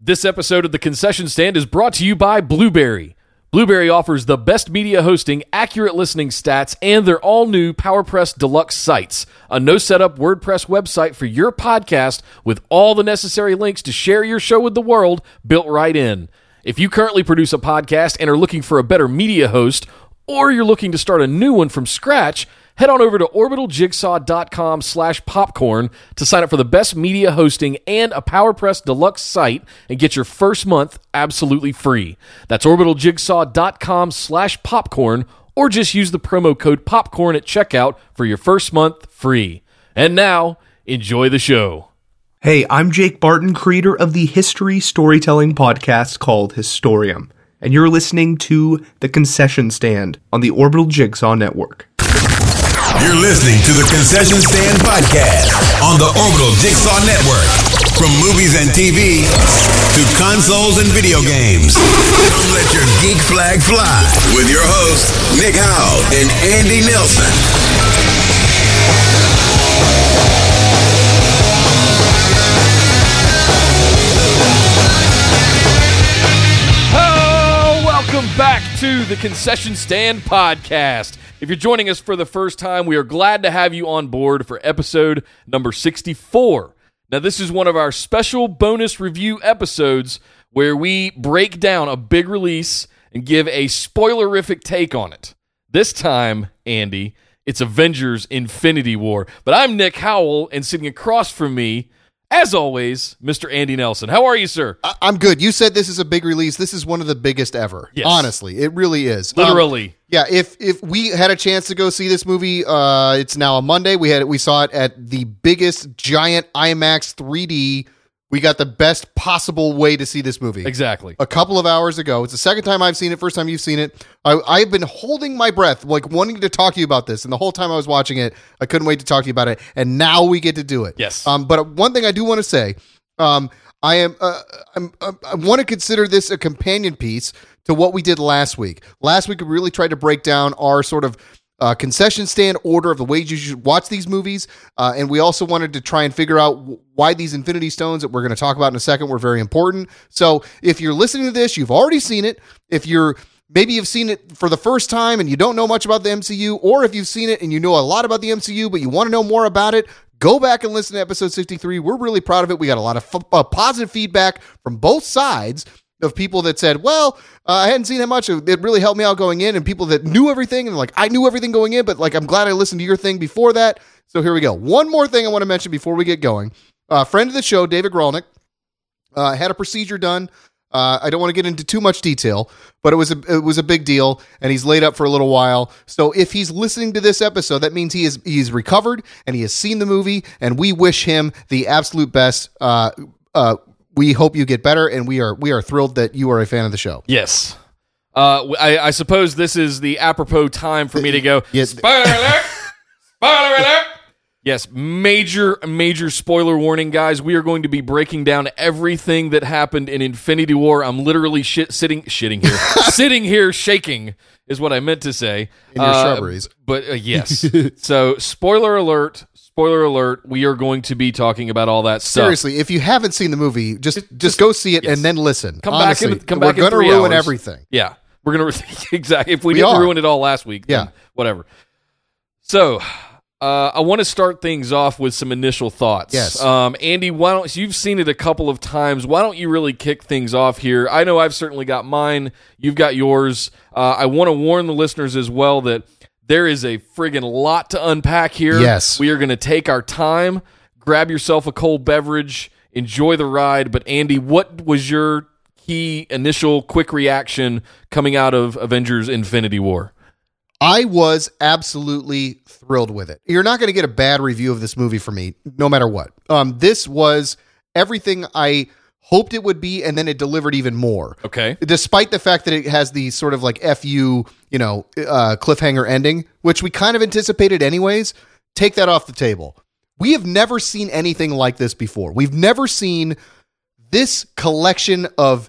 This episode of the concession stand is brought to you by Blubrry. Blubrry offers the best media hosting, accurate listening stats, and their all new PowerPress Deluxe sites, a no setup WordPress website for your podcast with all the necessary links to share your show with the world built right in. If you currently produce a podcast and are looking for a better media host, or you're looking to start a new one from scratch, head on over to orbitaljigsaw.com slash popcorn to sign up for the best media hosting and a PowerPress Deluxe site and get your first month absolutely free. That's orbitaljigsaw.com slash popcorn or just use the promo code popcorn at checkout for your first month free. And now, enjoy the show. Hey, I'm Jake Barton, creator of the history storytelling podcast called Historium, and you're listening to The Concession Stand on the Orbital Jigsaw Network. You're listening to the Concession Stand Podcast on the Orbital Jigsaw Network. From movies and TV to consoles and video games. Come let your geek flag fly with your hosts, Nick Howe and Andy Nelson. To the Concession Stand Podcast. If you're joining us for the first time, we are glad to have you on board for episode number 64. Now, this is one of our special bonus review episodes where we break down a big release and give a spoilerific take on it. This time, Andy, it's Avengers Infinity War. But I'm Nick Howell, and sitting across from me, as always, Mr. Andy Nelson. How are you, sir? I- I'm good. You said this is a big release. This is one of the biggest ever. Yes. Honestly, it really is. Um, Literally. yeah. If if we had a chance to go see this movie, uh, it's now a Monday. We had we saw it at the biggest giant IMAX 3D. We got the best possible way to see this movie. exactly. A couple of hours ago. It's the second time I've seen it. First time you've seen it. I, I've been holding my breath, like wanting to talk to you about this. And the whole time I was watching it, I couldn't wait to talk to you about it. And now we get to do it. Yes. Um, but one thing I do want to say, um, I am, uh, I'm, I'm, I want to consider this a companion piece to what we did last week. Last week we really tried to break down our sort of uh, concession stand order of the ways you should watch these movies, uh, and we also wanted to try and figure out why these Infinity Stones that we're going to talk about in a second were very important. So if you're listening to this, you've already seen it. If you're maybe you've seen it for the first time and you don't know much about the MCU, or if you've seen it and you know a lot about the MCU but you want to know more about it, go back and listen to episode 63. We're really proud of it. We got a lot of f- uh, positive feedback from both sides of people that said, "Well, uh, I hadn't seen that much. It really helped me out going in," and people that knew everything and like, "I knew everything going in, but like, I'm glad I listened to your thing before that." So here we go. One more thing I want to mention before we get going. Uh, friend of the show, David Grolnick, uh, had a procedure done. Uh, I don't want to get into too much detail, but it was a it was a big deal, and he's laid up for a little while. So if he's listening to this episode, that means he is he's recovered and he has seen the movie, and we wish him the absolute best. Uh, uh, we hope you get better, and we are we are thrilled that you are a fan of the show. Yes. Uh, I, I suppose this is the apropos time for me to go. Yes. Spoiler alert! Spoiler alert! Yes, major, major spoiler warning, guys. We are going to be breaking down everything that happened in Infinity War. I'm literally shit, sitting, shitting here, sitting here shaking is what I meant to say. In your Uh, shrubberies. But uh, yes. so, spoiler alert! Spoiler alert! We are going to be talking about all that stuff. Seriously, if you haven't seen the movie, just just, go see it and then listen. Come Honestly, back in. Come we're gonna ruin hours. everything. Yeah, we're gonna exactly. If we, We didn't are. ruin it all last week, Yeah. whatever. So, uh, I want to start things off with some initial thoughts. Yes. um, Andy, why don't you've seen it a couple of times? Why don't you really kick things off here? I know I've certainly got mine. You've got yours. Uh, I want to warn the listeners as well that there is a friggin' lot to unpack here. Yes. we are going to take our time. Grab yourself a cold beverage. Enjoy the ride. But Andy, what was your key initial quick reaction coming out of Avengers Infinity War? I was absolutely thrilled with it. You're not going to get a bad review of this movie for me, no matter what. Um, this was everything I hoped it would be, and then it delivered even more. Okay. Despite the fact that it has the sort of like fu, you know, uh, cliffhanger ending, which we kind of anticipated anyways. Take that off the table. We have never seen anything like this before. We've never seen this collection of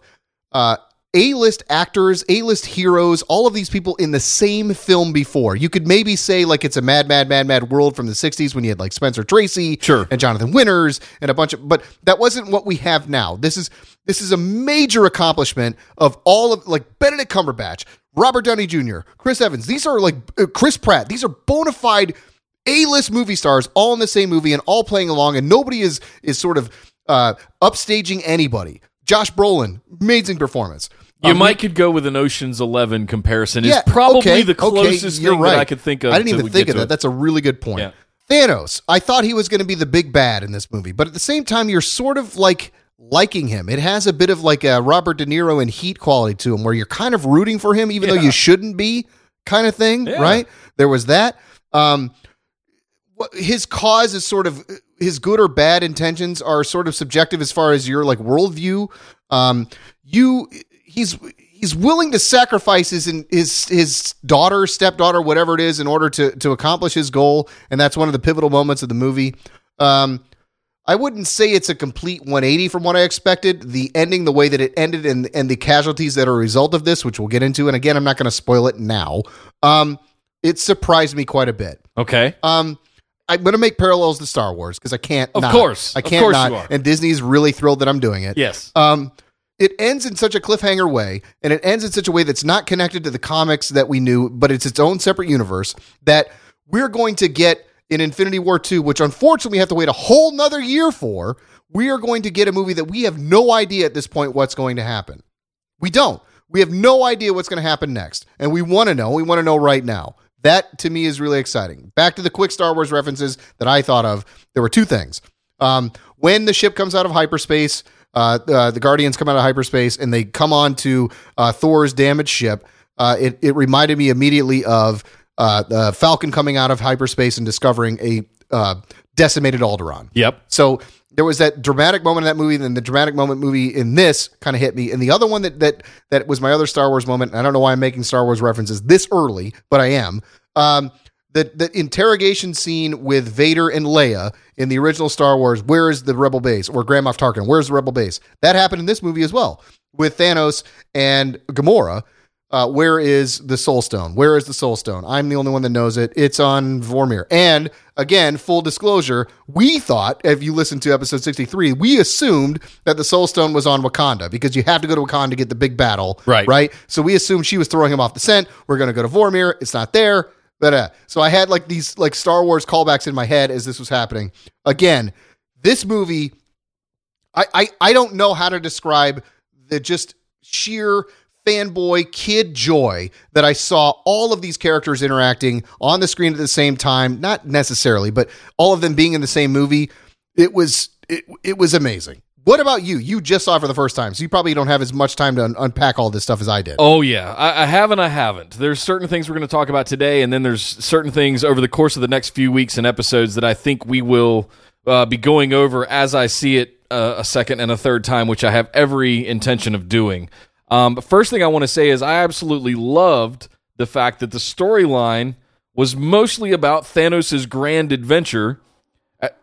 uh, A-list actors, A-list heroes, all of these people in the same film before. You could maybe say like it's a mad, mad, mad, mad world from the '60s when you had like Spencer Tracy, Sure. and Jonathan Winters, and a bunch of. But that wasn't what we have now. This is this is a major accomplishment of all of like Benedict Cumberbatch, Robert Downey Jr., Chris Evans. These are like uh, Chris Pratt. These are bona fide A-list movie stars all in the same movie and all playing along, and nobody is is sort of uh, upstaging anybody. Josh Brolin, amazing performance. You Um, might could go with an Ocean's Eleven comparison. yeah, is probably okay, the okay, closest you're thing right. that I could think of. I didn't even think of that. it. That's a really good point. Yeah. Thanos. I thought he was going to be the big bad in this movie, but at the same time, you're sort of like liking him. It has a bit of like a Robert De Niro and Heat quality to him, where you're kind of rooting for him, even though you shouldn't be, kind of thing. Yeah. Right? There was that. Um, his cause is sort of his good or bad intentions are sort of subjective as far as your like worldview. Um, you he's he's willing to sacrifice his his his daughter, stepdaughter, whatever it is, in order to to accomplish his goal, and that's one of the pivotal moments of the movie. Um, I wouldn't say it's a complete 180 from what I expected. The ending, the way that it ended, and and the casualties that are a result of this, which we'll get into, and again, I'm not going to spoil it now. Um, it surprised me quite a bit. Okay. Um, I'm going to make parallels to Star Wars because I can't. Of not. course. I can't course not. you are. And Disney's really thrilled that I'm doing it. Yes. Um, it ends in such a cliffhanger way, and it ends in such a way that's not connected to the comics that we knew, but it's its own separate universe that we're going to get in Infinity War 2, which unfortunately we have to wait a whole nother year for. We are going to get a movie that we have no idea at this point what's going to happen. We don't. We have no idea what's going to happen next. And we want to know. We want to know right now. That to me is really exciting. Back to the quick Star Wars references that I thought of. There were two things. Um, when the ship comes out of hyperspace, uh, uh, the Guardians come out of hyperspace and they come on to uh, Thor's damaged ship. Uh, it, it reminded me immediately of uh, the Falcon coming out of hyperspace and discovering a uh, decimated Alderaan. Yep. So there was that dramatic moment in that movie, and then the dramatic moment movie in this kind of hit me. And the other one that that that was my other Star Wars moment. I don't know why I'm making Star Wars references this early, but I am. Um, the the interrogation scene with Vader and Leia in the original Star Wars. Where is the Rebel base? Or Grand Moff Tarkin? Where's the Rebel base? That happened in this movie as well with Thanos and Gamora. Uh, where is the Soul Stone? Where is the Soul Stone? I'm the only one that knows it. It's on Vormir. And again, full disclosure, we thought, if you listened to episode 63, we assumed that the Soul Stone was on Wakanda because you have to go to Wakanda to get the big battle. Right. Right. So we assumed she was throwing him off the scent. We're going to go to Vormir. It's not there. But uh, so I had like these like Star Wars callbacks in my head as this was happening. Again, this movie, I, I, I don't know how to describe the just sheer fanboy kid joy that I saw all of these characters interacting on the screen at the same time. Not necessarily, but all of them being in the same movie. It was it, it was amazing. What about you? You just saw it for the first time, so you probably don't have as much time to un- unpack all this stuff as I did. Oh yeah, I, I have and I haven't. There's certain things we're going to talk about today, and then there's certain things over the course of the next few weeks and episodes that I think we will uh, be going over as I see it uh, a second and a third time, which I have every intention of doing. Um, but first thing I want to say is I absolutely loved the fact that the storyline was mostly about Thanos' grand adventure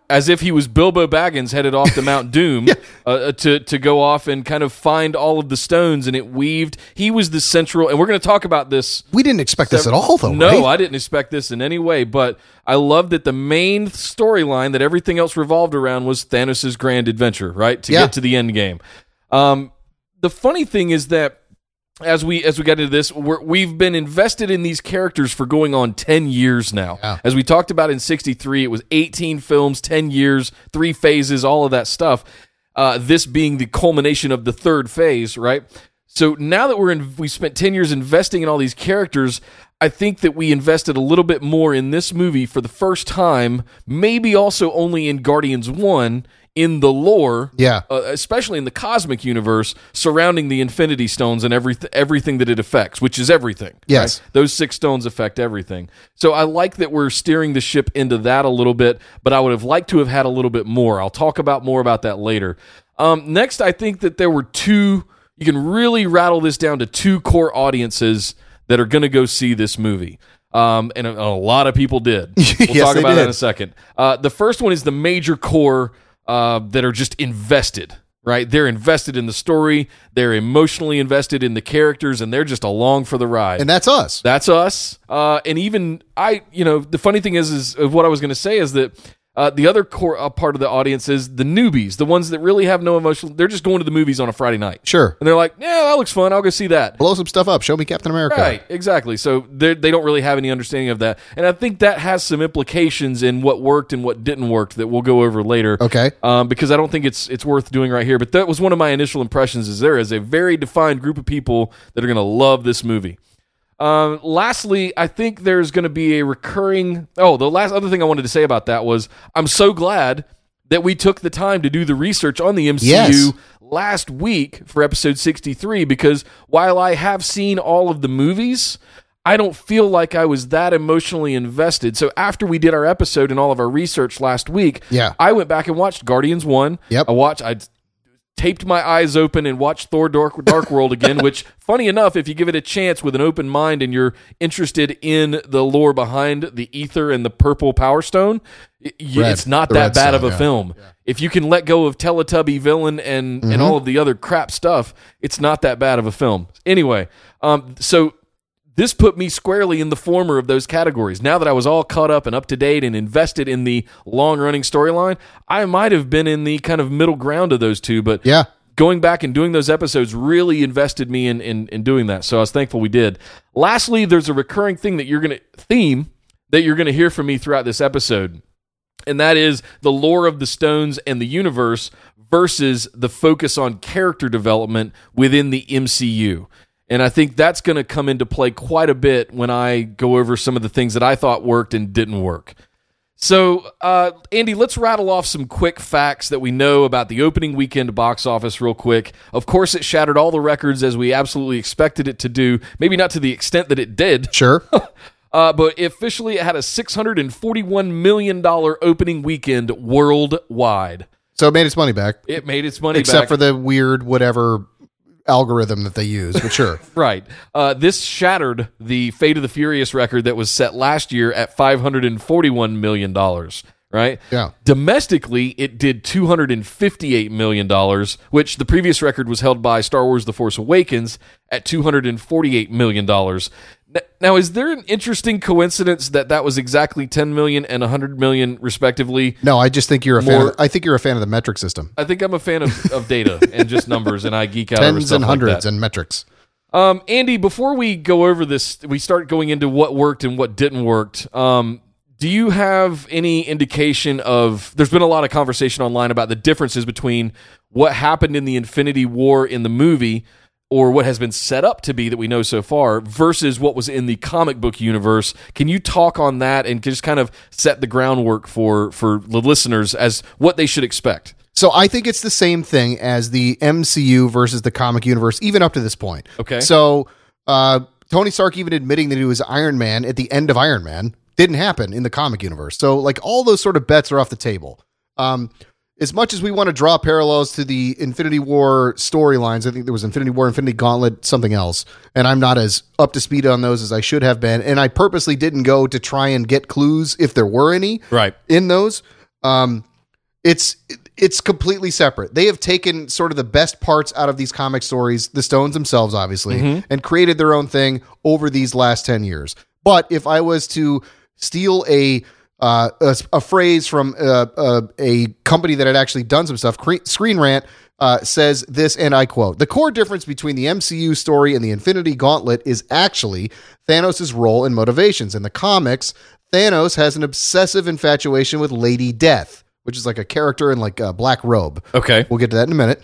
as if he was Bilbo Baggins headed off to Mount Doom uh, to to go off and kind of find all of the stones, and it weaved. He was the central, and we're going to talk about this. we didn't expect this at all, though. No, right? I didn't expect this in any way, but I love that the main storyline that everything else revolved around was Thanos' grand adventure, right? To Yeah. get to the end game. Um, the funny thing is that as we as we got into this, we're, we've been invested in these characters for going on ten years now. Yeah. As we talked about in '63, it was 18 films, 10 years, three phases, all of that stuff. Uh, this being the culmination of the third phase, right? So now that we're in, we spent 10 years investing in all these characters. I think that we invested a little bit more in this movie for the first time, maybe also only in Guardians 1 in the lore Yeah. uh, especially in the cosmic universe surrounding the Infinity Stones and everything everything that it affects, which is everything. Yes. right? those six stones affect everything. So I like that we're steering the ship into that a little bit, but I would have liked to have had a little bit more. I'll talk about more about that later. Um, next, I think that there were two. You can really rattle this down to two core audiences that are going to go see this movie. Um, and a, a lot of people did. We'll Yes, talk about that in a second. Uh, the first one is the major core uh, that are just invested, right? They're invested in the story, they're emotionally invested in the characters, and they're just along for the ride. And that's us. That's us. Uh, and even I, you know, the funny thing is, is what I was going to say is that uh, the other core uh, part of the audience is the newbies, the ones that really have no emotional. They're just going to the movies on a Friday night, Sure. and they're like, "Yeah, that looks fun. I'll go see that." Blow some stuff up. Show me Captain America. Right, exactly. So they they don't really have any understanding of that, and I think that has some implications in what worked and what didn't work that we'll go over later. Okay. Um, because I don't think it's it's worth doing right here. But that was one of my initial impressions. Is there is a very defined group of people that are going to love this movie. Um, lastly, I think there's going to be a recurring. Oh, the last other thing I wanted to say about that was I'm so glad that we took the time to do the research on the MCU Yes. last week for episode 63 because while I have seen all of the movies, I don't feel like I was that emotionally invested. So after we did our episode and all of our research last week, Yeah. I went back and watched Guardians 1. Yep. I watched I taped my eyes open and watched Thor Dark, Dark World again, which funny enough, if you give it a chance with an open mind and you're interested in the lore behind the Aether and the purple power stone, Red. it's not that bad stone, of a yeah. film. If you can let go of Teletubby villain and Mm-hmm. and all of the other crap stuff, it's not that bad of a film. Anyway, um, so this put me squarely in the former of those categories. Now that I was all caught up and up to date and invested in the long running storyline, I might have been in the kind of middle ground of those two, but Yeah. going back and doing those episodes really invested me in, in in doing that. So I was thankful we did. Lastly, there's a recurring thing that you're gonna theme that you're gonna hear from me throughout this episode. And that is the lore of the stones and the universe versus the focus on character development within the MCU. And I think that's going to come into play quite a bit when I go over some of the things that I thought worked and didn't work. So, uh, Andy, let's rattle off some quick facts that we know about the opening weekend box office, real quick. Of course, it shattered all the records as we absolutely expected it to do. Maybe not to the extent that it did, Sure. uh, but officially, it had a $641 million opening weekend worldwide. so it made its money back. It made its money Except back. for the weird whatever algorithm that they use, but sure. Right. Uh, this shattered the Fate of the Furious record that was set last year at $541 million. Right? Yeah. Domestically, it did $258 million, which the previous record was held by Star Wars The Force Awakens at $248 million. Now, is there an interesting coincidence that that was exactly 10 million and 100 million, respectively? No, I just think you're a fan. Of, I think you're a fan of the metric system. I think I'm a fan of, of data and just numbers, and I geek out over Tens and like hundreds that. and metrics. Um, Andy, before we go over this, we start going into what worked and what didn't work. Um, do you have any indication of? There's been a lot of conversation online about the differences between what happened in the Infinity War in the movie, or what has been set up to be that we know so far, versus what was in the comic book universe. Can you talk on that and just kind of set the groundwork for for the listeners as what they should expect? So I think it's the same thing as the MCU versus the comic universe, even up to this point. Okay. So uh, Tony Stark even admitting that he was Iron Man at the end of Iron Man didn't happen in the comic universe. So like all those sort of bets are off the table. Um, as much as we want to draw parallels to the Infinity War storylines, I think there was Infinity War, Infinity Gauntlet, something else, and I'm not as up to speed on those as I should have been. And I purposely didn't go to try and get clues if there were any Right. in those. Um, it's it's completely separate. They have taken sort of the best parts out of these comic stories, the Stones themselves, obviously, and created their own thing over these last ten years. But if I was to steal a uh, a, a phrase from uh, uh, a company that had actually done some stuff, Cre- Screen Rant uh, says this, and I quote: "The core difference between the MCU story and the Infinity Gauntlet is actually Thanos' role and motivations. In the comics, Thanos has an obsessive infatuation with Lady Death, which is like a character in like a black robe. Okay. We'll get to that in a minute.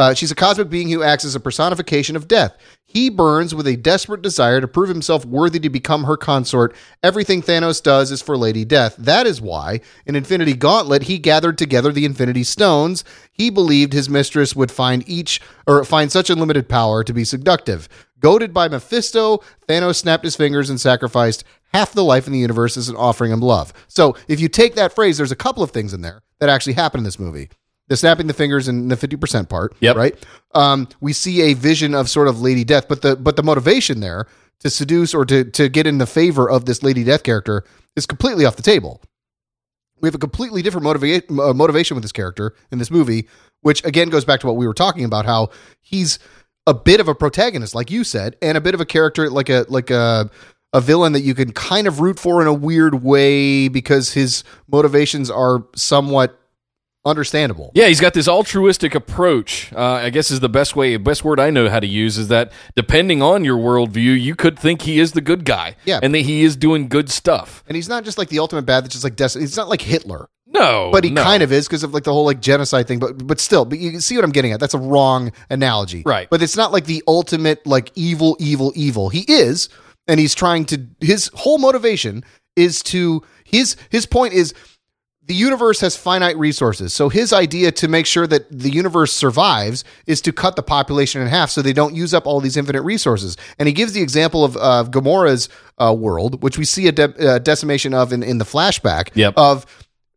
Uh, she's a cosmic being who acts as a personification of death. He burns with a desperate desire to prove himself worthy to become her consort. Everything Thanos does is for Lady Death. That is why, in Infinity Gauntlet, he gathered together the Infinity Stones. He believed his mistress would find each or find such unlimited power to be seductive. Goaded by Mephisto, Thanos snapped his fingers and sacrificed half the life in the universe as an offering of love. So, if you take that phrase, there's a couple of things in there that actually happen in this movie the snapping the fingers and the 50% part Yep. right um, we see a vision of sort of lady death but the but the motivation there to seduce or to to get in the favor of this lady death character is completely off the table we have a completely different motiva- uh, motivation with this character in this movie, which again goes back to what we were talking about how he's a bit of a protagonist, like you said, and a bit of a character, like a like a a villain that you can kind of root for in a weird way because his motivations are somewhat understandable. Yeah, he's got this altruistic approach. Uh, I guess is the best way, best word I know how to use is that depending on your worldview, you could think he is the good guy, Yeah. and that he is doing good stuff. And he's not just like the ultimate bad that's just like des- he's not like Hitler. No, But he no. kind of is because of like the whole like genocide thing. But but still, but you see what I'm getting at. That's a wrong analogy, Right. But it's not like the ultimate like evil, evil, evil. He is, and he's trying to. His whole motivation is to his his point is the universe has finite resources. So his idea to make sure that the universe survives is to cut the population in half so they don't use up all these infinite resources. And he gives the example of uh, Gamora's uh, world, which we see a de- uh, decimation of in, in the flashback Yep. of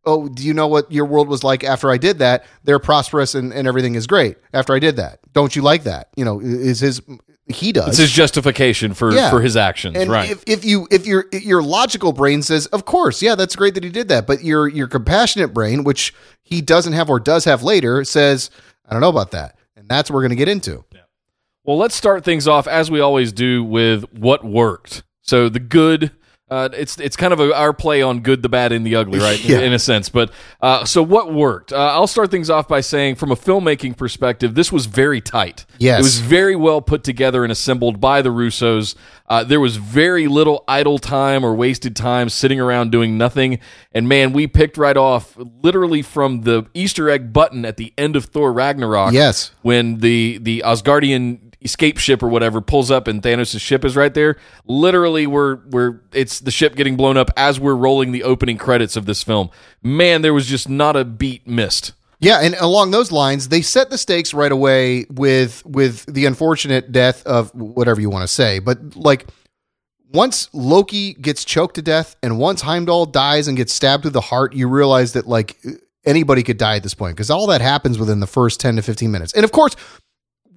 oh, do you know what your world was like after I did that? They're prosperous and, and everything is great after I did that. Don't you like that? You know, is his he does. It's his justification for Yeah. for his actions, and right? if, if you if your your logical brain says, of course, yeah, that's great that he did that, but your your compassionate brain, which he doesn't have or does have later, says, I don't know about that, and that's what we're going to get into. Well, let's start things off as we always do with what worked. So the good. Uh, it's it's kind of a, our play on good, the bad, and the ugly, right? Yeah. In a sense. But uh, so what worked? Uh, I'll start things off by saying, from a filmmaking perspective, this was very tight. Yes. it was very well put together and assembled by the Russos. Uh, there was very little idle time or wasted time sitting around doing nothing. And man, we picked right off, literally from the Easter egg button at the end of Thor Ragnarok Yes. when the the Asgardian escape ship or whatever pulls up and Thanos' ship is right there. Literally, we're we're it's the ship getting blown up as we're rolling the opening credits of this film. Man, there was just not a beat missed. Yeah, and along those lines, they set the stakes right away with with the unfortunate death of whatever you want to say, but like once Loki gets choked to death and once Heimdall dies and gets stabbed through the heart, you realize that like anybody could die at this point because all that happens within the first 10 to 15 minutes. And of course,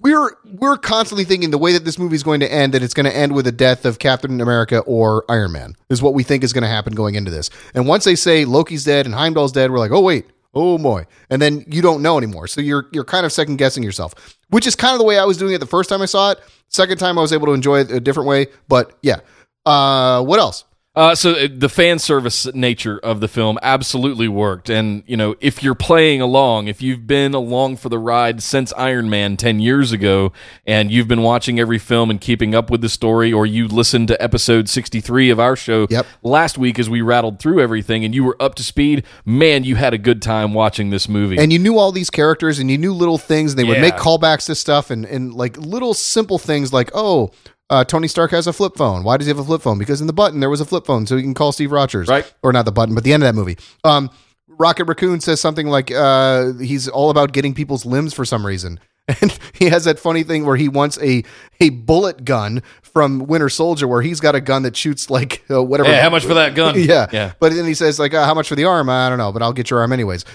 we're we're constantly thinking the way that this movie is going to end that it's going to end with the death of Captain America or Iron Man is what we think is going to happen going into this. And once they say Loki's dead and Heimdall's dead, we're like, "Oh wait, oh boy." And then you don't know anymore. So you're you're kind of second guessing yourself, which is kind of the way I was doing it the first time I saw it. Second time I was able to enjoy it a different way, but yeah. Uh what else? Uh, so uh, the fan service nature of the film absolutely worked, and you know if you're playing along, if you've been along for the ride since Iron Man ten years ago, and you've been watching every film and keeping up with the story, or you listened to episode sixty three of our show Yep. last week as we rattled through everything, and you were up to speed, man, you had a good time watching this movie. and you knew all these characters and you knew little things and they would make callbacks to stuff and, and like little simple things like oh uh, Tony Stark has a flip phone. Why does he have a flip phone? Because in the button there was a flip phone, so he can call Steve Rogers. Right. Or not the button, but the end of that movie. Um, Rocket Raccoon says something like uh, he's all about getting people's limbs for some reason. And he has that funny thing where he wants a a bullet gun from Winter Soldier, where he's got a gun that shoots like uh, whatever. yeah, how much for that gun? Yeah. yeah. But then he says, like, uh, how much for the arm? I don't know, but I'll get your arm anyways.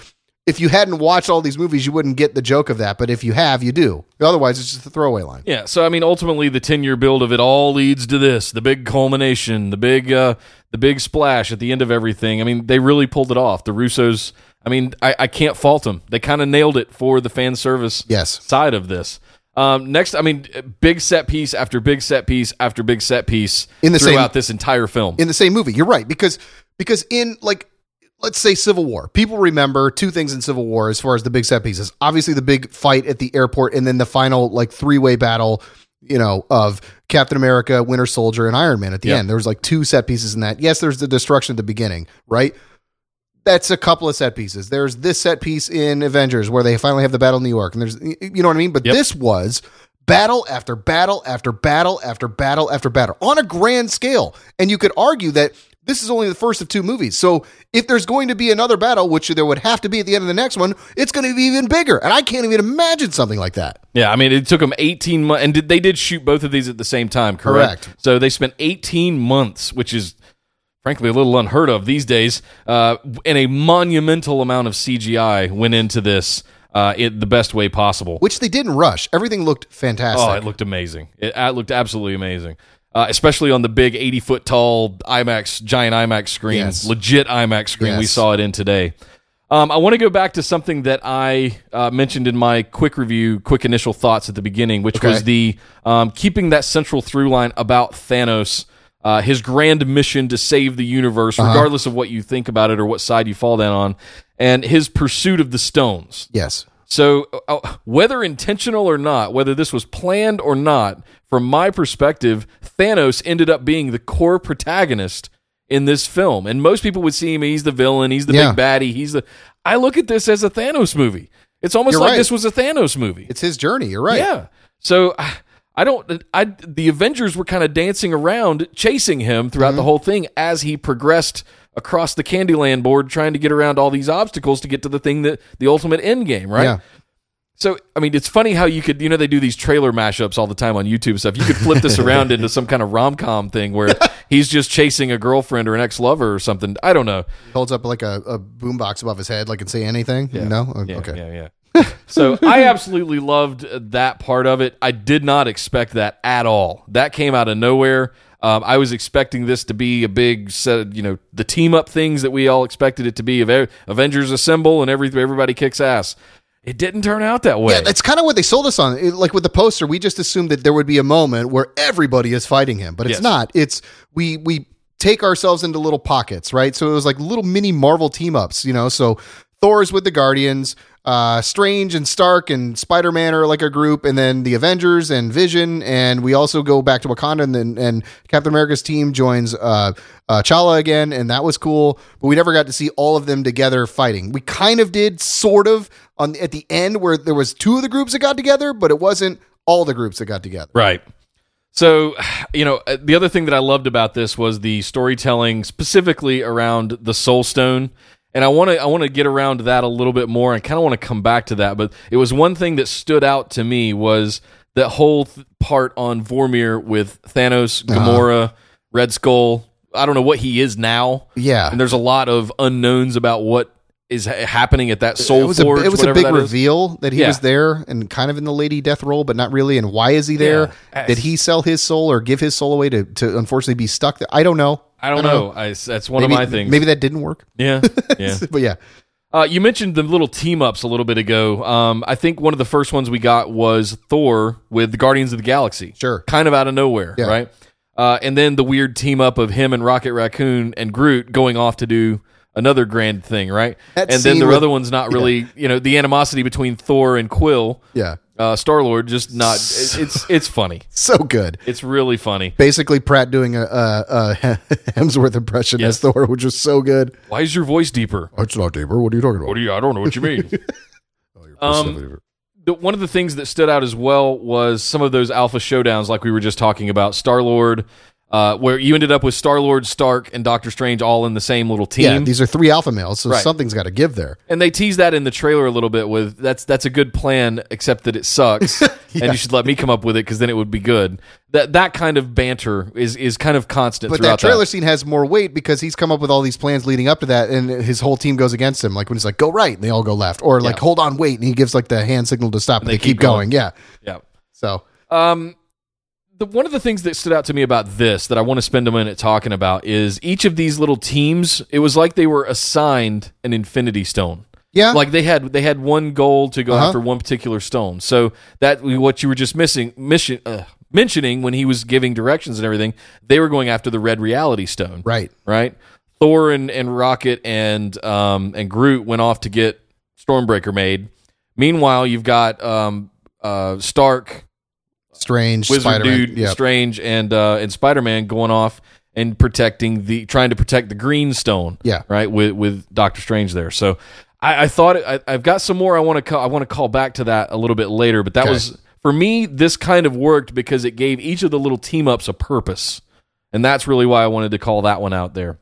If you hadn't watched all these movies, you wouldn't get the joke of that. But if you have, you do. Otherwise, it's just a throwaway line. Yeah, so I mean, ultimately, the ten-year build of it all leads to this: the big culmination, the big, uh, the big splash at the end of everything. I mean, they really pulled it off. The Russos. I mean, I, I can't fault them. They kind of nailed it for the fan service Yes. side of this. Um, next, I mean, big set piece after big set piece after big set piece In the same- throughout this entire film. In the same movie. You're right. Because, because in, like, let's say Civil War, people remember two things in Civil War as far as the big set pieces. Obviously, the big fight at the airport, and then the final, like, three way battle, you know, of Captain America, Winter Soldier, and Iron Man at the Yeah. end. There was like two set pieces in that. Yes, there's the destruction at the beginning, right? that's a couple of set pieces. There's this set piece in Avengers where they finally have the battle in New York, and there's you know what I mean. But Yep. this was battle after battle after battle after battle after battle on a grand scale, and you could argue that this is only the first of two movies. So if there's going to be another battle, which there would have to be at the end of the next one, it's going to be even bigger, and I can't even imagine something like that. Yeah, I mean, it took them 18 months, and did, they did shoot both of these at the same time, correct? Correct. So they spent 18 months, which is frankly a little unheard of these days, uh, and a monumental amount of CGI went into this uh, in the best way possible. Which they didn't rush. Everything looked fantastic. Oh, it looked amazing. It, it looked absolutely amazing. Uh, especially on the big 80 foot tall IMAX, giant IMAX screen, Yes. legit IMAX screen we saw it in today. Um, I want to go back to something that I uh, mentioned in my quick review, quick initial thoughts at the beginning, which Okay. was the um, keeping that central through line about Thanos, uh, his grand mission to save the universe, Uh-huh. regardless of what you think about it or what side you fall down on, and his pursuit of the stones. Yes. So, uh, whether intentional or not, whether this was planned or not, from my perspective, Thanos ended up being the core protagonist in this film. And most people would see him, he's the villain, he's the Yeah. big baddie, he's the. I look at this as a Thanos movie. It's almost You're like right. this was a Thanos movie. It's his journey. You're right. Yeah. So I- I don't. I the Avengers were kind of dancing around, chasing him throughout Mm-hmm. the whole thing as he progressed across the Candyland board, trying to get around all these obstacles to get to the thing that the ultimate end game, right? Yeah. So I mean, it's funny how you could, you know, they do these trailer mashups all the time on YouTube stuff. You could flip this around into some kind of rom com thing where he's just chasing a girlfriend or an ex lover or something. I don't know. Holds up like a, a boombox above his head, like can say anything. No. Oh, Yeah, okay. Yeah, yeah. so I absolutely loved that part of it. I did not expect that at all. That came out of nowhere. Um, I was expecting this to be a big set, of, you know, the team up things that we all expected it to be. Avengers assemble and every everybody kicks ass. It didn't turn out that way. Yeah, that's kind of what they sold us on. It- like with the poster, we just assumed that there would be a moment where everybody is fighting him, but it's Yes. not. It's we we take ourselves into little pockets, right? So it was like little mini Marvel team ups, you know. So Thor's with the Guardians, uh, Strange and Stark and Spider Man are like a group, and then the Avengers and Vision, and we also go back to Wakanda, and then and Captain America's team joins uh, uh, Chala again, and that was cool. But we never got to see all of them together fighting. We kind of did, sort of, on at the end where there was two of the groups that got together, but it wasn't all the groups that got together. Right. So, you know, uh, the other thing that I loved about this was the storytelling specifically around the Soul Stone. And I want to I want to get around to that a little bit more and kind of want to come back to that, but it was one thing that stood out to me was that whole th- part on Vormir with Thanos, Uh-huh. Gamora, Red Skull. I don't know what he is now. Yeah. And there's a lot of unknowns about what is ha- happening at that Soul it was a, Forge. it was a big that is. reveal that he Yeah. was there and kind of in the Lady Death role, but not really. And why is he there? Yeah. Did he sell his soul or give his soul away to, to unfortunately be stuck there? I don't know. I don't know. I, that's one Maybe, of my things. maybe that didn't work. Yeah. Yeah. But yeah. Uh, you mentioned the little team ups a little bit ago. Um, I think one of the first ones we got was Thor with the Guardians of the Galaxy. Sure. Kind of out of nowhere, Yeah. right? Uh, and then the weird team up of him and Rocket Raccoon and Groot going off to do another grand thing, right? That and then the with- other one's not really, you know, the animosity between Thor and Quill, Yeah. Uh, Star Lord, just not. it- it's it's funny. So good. It's really funny. Basically, Pratt doing a, a, a Hemsworth impression Yes. as Thor, which was so good. Why is your voice deeper? It's not deeper. What are you talking about? What do you? I don't know what you mean. Um, the, one of the things that stood out as well was some of those alpha showdowns, like we were just talking about. Star Lord, uh, where you ended up with Star Lord, Stark, and Doctor Strange all in the same little team. yeah, these are three alpha males, so Right. something's got to give there. and they tease that in the trailer a little bit with that's that's a good plan, except that it sucks, and you should let me come up with it because then it would be good. That that kind of banter is is kind of constant But throughout that trailer scene has more weight because he's come up with all these plans leading up to that, and his whole team goes against him. Like when he's like, "Go right," and they all go left, or like, Yeah. "Hold on, wait," and he gives like the hand signal to stop, and they they, keep keep going. going. Yeah. Yeah. So Um, the, one of the things that stood out to me about this that I want to spend a minute talking about is each of these little teams. It was like they were assigned an Infinity Stone. yeah, Like they had they had one goal to go Uh-huh. after one particular stone. So that what you were just missing mission uh, mentioning when he was giving directions and everything, they were going after the red reality stone. right. Right. Thor and, and Rocket and um and Groot went off to get Stormbreaker made. Meanwhile, you've got um uh Stark, Strange, Wizard Spider-Man. Dude, yeah. Strange, and uh, and Spider Man going off and protecting the trying to protect the Green Stone. Yeah. right with with Doctor Strange there. So I, I thought I, I've got some more. I want to call, I want to call back to that a little bit later. But that Okay. was for me. This kind of worked because it gave each of the little team ups a purpose, and that's really why I wanted to call that one out there.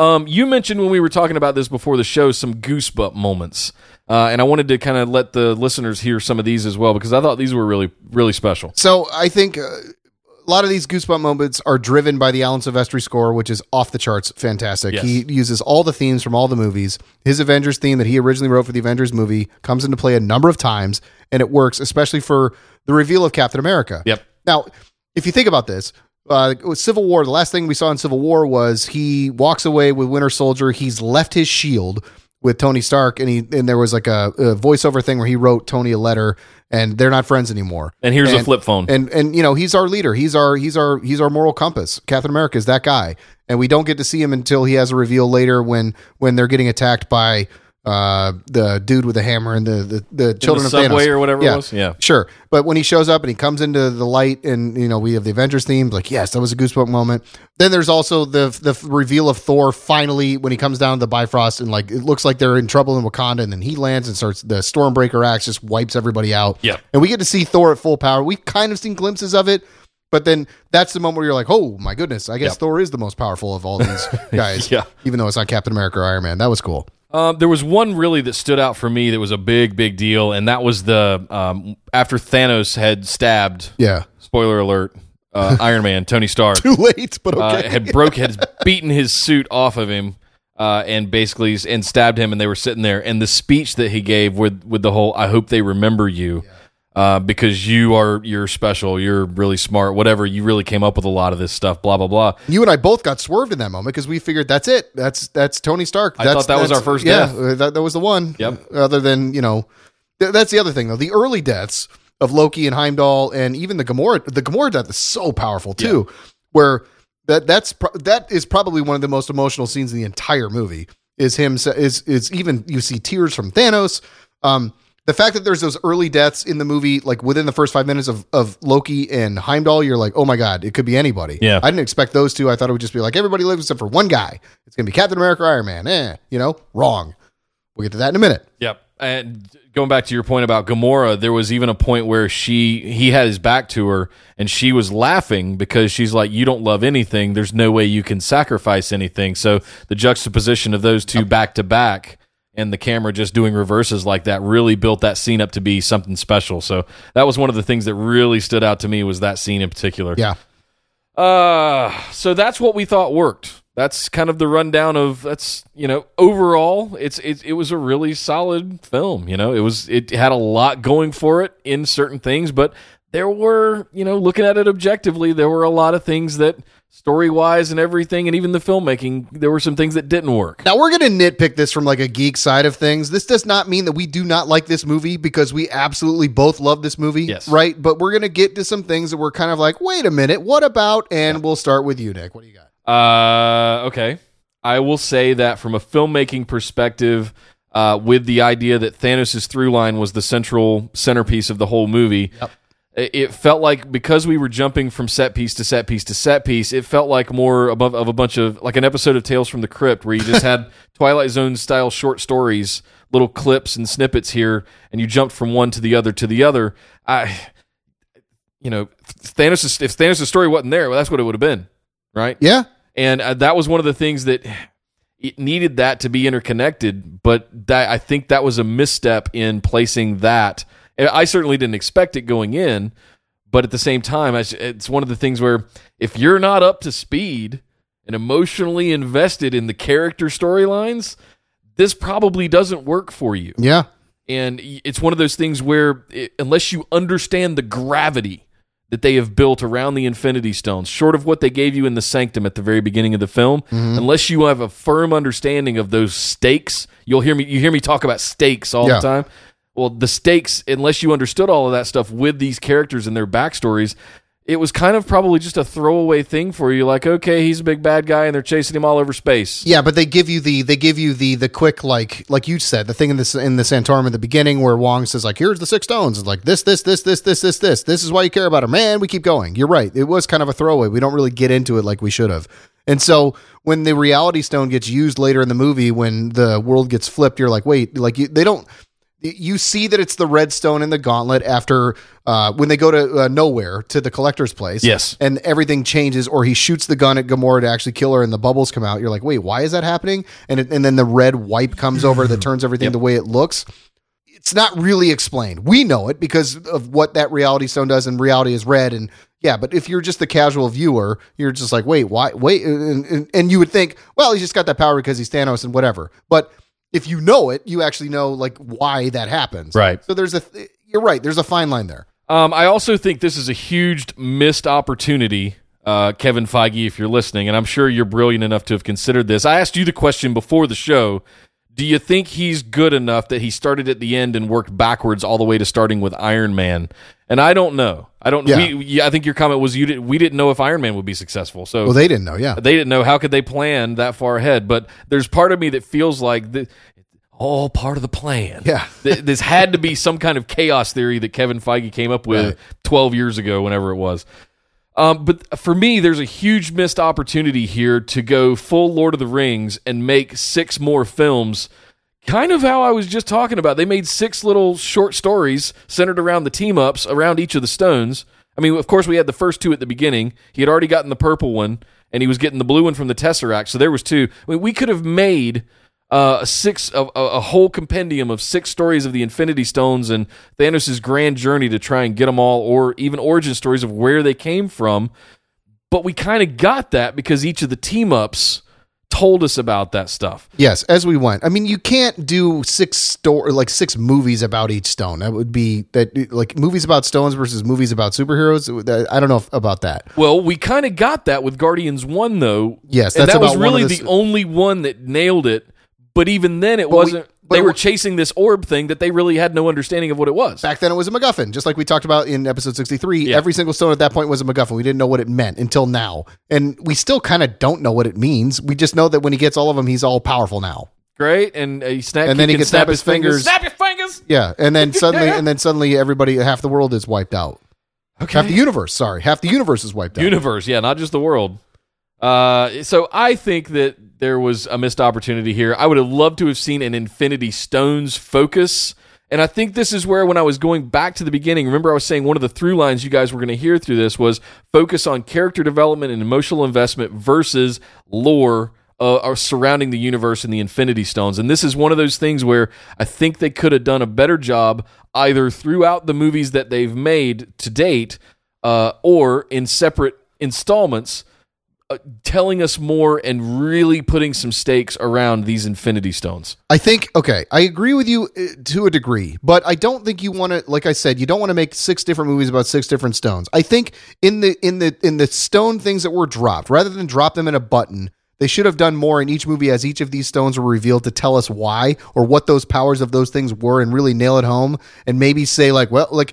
Um, you mentioned when we were talking about this before the show some goosebump moments, uh, and I wanted to kind of let the listeners hear some of these as well because I thought these were really really special. So I think uh, a lot of these goosebump moments are driven by the Alan Silvestri score, which is off the charts, fantastic. Yes. He uses all the themes from all the movies. His Avengers theme that he originally wrote for the Avengers movie comes into play a number of times, and it works, especially for the reveal of Captain America. Yep. Now, if you think about this, uh, Civil War. The last thing we saw in Civil War was he walks away with Winter Soldier. He's left his shield with Tony Stark, and he and there was like a, a voiceover thing where he wrote Tony a letter, and they're not friends anymore. And here's a flip phone. And and you know he's our leader. He's our he's our he's our moral compass. Captain America is that guy, and we don't get to see him until he has a reveal later when when they're getting attacked by uh the dude with the hammer and the the, the children of subway Thanos or whatever it yeah, was? Yeah. sure. But when he shows up and he comes into the light, and you know we have the Avengers theme, like yes, that was a goosebump moment. Then there's also the the reveal of Thor finally when he comes down to the Bifrost, and like it looks like they're in trouble in Wakanda, and then he lands and starts the Stormbreaker axe just wipes everybody out. Yeah. and we get to see Thor at full power. We've kind of seen glimpses of it. But then that's the moment where you're like, oh my goodness, I guess Yep. Thor is the most powerful of all these guys. Yeah. Even though it's not Captain America or Iron Man. That was cool. Um, there was one really that stood out for me that was a big, big deal, and that was the um, after Thanos had stabbed. Yeah. Spoiler alert: uh, Iron Man, Tony Stark, Too late, but uh, had broke, had beaten his suit off of him, uh, and basically and stabbed him, and they were sitting there. And the speech that he gave with with the whole "I hope they remember you." Uh, because you are you're special, you're really smart, whatever. You really came up with a lot of this stuff, blah blah blah. you and I both got swerved in that moment because we figured that's it. That's that's Tony Stark. I thought that was our first Yeah, death. uh, that, that was the one. Yep. Other than you know, th- that's the other thing though. The early deaths of Loki and Heimdall, and even the Gamora. The Gamora death is so powerful too. Where that that's pro- that is probably one of the most emotional scenes in the entire movie. Is him is is even you see tears from Thanos. Um, the fact that there's those early deaths in the movie, like within the first five minutes of, of Loki and Heimdall, you're like, oh my god, it could be anybody. Yeah. I didn't expect those two. I thought it would just be like everybody lives except for one guy. It's gonna be Captain America, or Iron Man. Eh, you know, wrong. We'll get to that in a minute. Yep. And going back to your point about Gamora, there was even a point where she he had his back to her and she was laughing because she's like, You don't love anything. There's no way you can sacrifice anything. So the juxtaposition of those two back to back and the camera just doing reverses like that really built that scene up to be something special. So that was one of the things that really stood out to me was that scene in particular. Yeah. Uh, so that's what we thought worked. That's kind of the rundown of that's you know overall it's it, it was a really solid film. You know it was it had a lot going for it in certain things, but there were you know looking at it objectively, there were a lot of things that story wise and everything, and even the filmmaking, there were some things that didn't work. Now we're going to nitpick this from like a geek side of things. This does not mean that we do not like this movie because we absolutely both love this movie, Yes. right? But we're going to get to some things that we're kind of like, wait a minute, what about? And we'll start with you, Nick. What do you got? Uh, okay. I will say that from a filmmaking perspective, uh, with the idea that Thanos' through line was the central centerpiece of the whole movie, it it felt like because we were jumping from set piece to set piece to set piece, it felt like more above of a bunch of like an episode of Tales from the Crypt where you just had Twilight Zone style short stories, little clips and snippets here, and you jumped from one to the other to the other. I, you know, Thanos' if Thanos' story wasn't there, well, that's what it would have been, right? Yeah. and uh, that was one of the things that it needed that to be interconnected but that i think that was a misstep in placing that i certainly didn't expect it going in but at the same time it's- one of the things where if you're not up to speed and emotionally invested in the character storylines this probably doesn't work for you Yeah. and it's one of those things where it, unless you understand the gravity that they have built around the infinity stones short of what they gave you in the sanctum at the very beginning of the film mm-hmm. unless you have a firm understanding of those stakes you'll hear me you hear me talk about stakes all Yeah. the time well the stakes unless you understood all of that stuff with these characters and their backstories it was kind of probably just a throwaway thing for you. Like okay he's a big bad guy and they're chasing him all over space. Yeah, but they give you the they give you the the quick like like you said the thing in this in the sanctum at the beginning where Wong says like here's the six stones. It's like this this this this this this this. This is why you care about her. Man we keep going. You're right. It was kind of a throwaway. We don't really get into it like we should have. And so when the reality stone gets used later in the movie when the world gets flipped you're like wait like you, they don't you see that it's the red stone in the gauntlet after uh, when they go to uh, Knowhere to the collector's place. Yes. and everything changes or he shoots the gun at Gamora to actually kill her and the bubbles come out. You're like wait why is that happening? And it, and then the red wipe comes over that turns everything the way it looks. It's not really explained. We know it because of what that reality stone does and reality is red and yeah but if you're just the casual viewer you're just like wait why wait and, and, and you would think well he's just got that power because he's Thanos and whatever. But if you know it you actually know like why that happens Right. so there's a you're right there's a fine line there Um, I also think this is a huge missed opportunity uh, Kevin Feige, if you're listening, and I'm sure you're brilliant enough to have considered this. I asked you the question before the show. Do you think he's good enough that he started at the end and worked backwards all the way to starting with Iron Man? And I don't know. I don't. Yeah. We, I think your comment was you didn't. We didn't know if Iron Man would be successful. So Well, they didn't know. Yeah. they didn't know how could they plan that far ahead. But there's part of me that feels like the, all part of the plan. Yeah. This had to be some kind of chaos theory that Kevin Feige came up with Right. 12 years ago, whenever it was. Um, but for me, there's a huge missed opportunity here to go full Lord of the Rings and make six more films. Kind of how I was just talking about. They made six little short stories centered around the team ups around each of the stones. I mean, of course, we had the first two at the beginning. He had already gotten the purple one, and he was getting the blue one from the Tesseract. So there was two. I mean, we could have made uh, a six a, a whole compendium of six stories of the Infinity Stones and Thanos' grand journey to try and get them all, or even origin stories of where they came from. But we kind of got that because each of the team ups told us about that stuff. Yes, as we went. I mean, you can't do six store like six movies about each stone. That would be that like movies about stones versus movies about superheroes. I don't know if, about that. Well, we kind of got that with Guardians One, though. Yes, that was really the the, only one that nailed it. But even then, it we- wasn't. But they were chasing this orb thing that they really had no understanding of what it was. Back then, it was a MacGuffin, just like we talked about in episode sixty-three. Yeah. Every single stone at that point was a MacGuffin. We didn't know what it meant until now, and we still kind of don't know what it means. We just know that when he gets all of them, he's all powerful now. Great, and uh, he snap, And then he can can snap his fingers. Snap your fingers. Yeah, and then suddenly, and then suddenly, everybody, half the world is wiped out. Okay. Half the universe. Sorry, half the universe is wiped out. universe yeah not just the world uh, so i think that there was a missed opportunity here i would have loved to have seen an infinity stones focus and i think this is where when i was going back to the beginning remember i was saying one of the through lines you guys were going to hear through this was focus on character development and emotional investment versus lore uh, surrounding the universe and the Infinity Stones. And this is one of those things where I think they could have done a better job either throughout the movies that they've made to date uh, or in separate installments, telling us more and really putting some stakes around these Infinity Stones. I think okay, I agree with you uh, to a degree, but I don't think you want to like I said, you don't want to make six different movies about six different stones. I think in the in the in the stone things that were dropped, rather than drop them in a button, they should have done more in each movie as each of these stones were revealed to tell us why or what those powers of those things were and really nail it home and maybe say like, well, like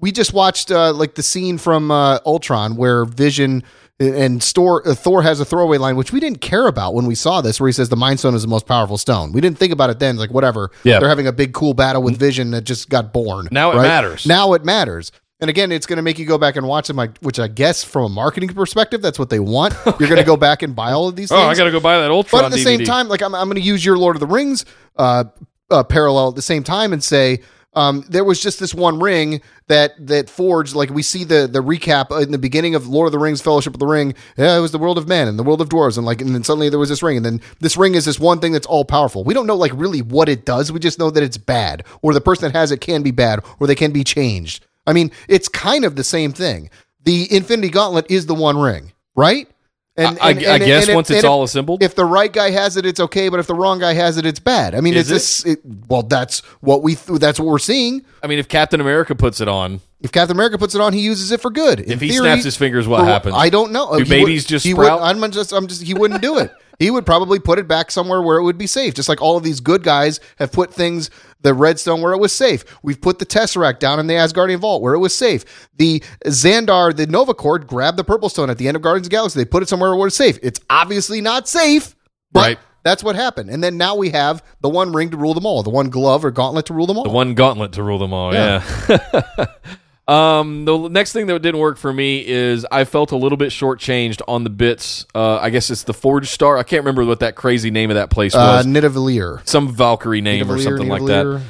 we just watched uh, like the scene from uh, Ultron where Vision and Store, uh, Thor has a throwaway line which we didn't care about when we saw this, where he says the Mind Stone is the most powerful stone. We didn't think about it then, like whatever. Yeah. they're having a big cool battle with Vision that just got born. Now it matters. Now it matters. And again, it's going to make you go back and watch them, like, which I guess from a marketing perspective, that's what they want. You're going to go back and buy all of these things. Oh, I got to go buy that Ultron But at the same time, like I'm, I'm going to use your Lord of the Rings uh, uh, parallel at the same time and say um, there was just this one ring that that forged. Like we see the the recap in the beginning of Lord of the Rings, Fellowship of the Ring. Yeah, it was the world of men and the world of dwarves, and like and then suddenly there was this ring, and then this ring is this one thing that's all powerful. We don't know like really what it does. We just know that it's bad, or the person that has it can be bad, or they can be changed. I mean, it's kind of the same thing. The Infinity Gauntlet is the one ring, right? I- I- I guess if- once it's and if- all assembled? if the right guy has it, it's okay. But if the wrong guy has it, it's bad. I mean, Is is, this? It, well, that's what we. Th- that's what we're seeing. I mean, if Captain America puts it on, If Captain America puts it on, he uses it for good. In If he theory, snaps his fingers, what for- happens? I don't know. Do He babies would- just he sprout? Would, I'm just. I'm just. He wouldn't do it. He would probably put it back somewhere where it would be safe. Just like all of these good guys have put things, the Redstone where it was safe. We've put the Tesseract down in the Asgardian Vault where it was safe. The Xandar, the Nova Corps, grabbed the Purple Stone at the end of Guardians of the Galaxy. They put it somewhere where it's safe. It's obviously not safe, but Right. that's what happened. And then now we have the one ring to rule them all, the one glove or gauntlet to rule them all. the one gauntlet to rule them all. Yeah. um, the next thing that didn't work for me is I felt a little bit shortchanged on the bits. Uh, I guess it's the Forge Star. I can't remember what that crazy name of that place uh, was. Nidavellir. Some Valkyrie name or Nidavellir, something like that.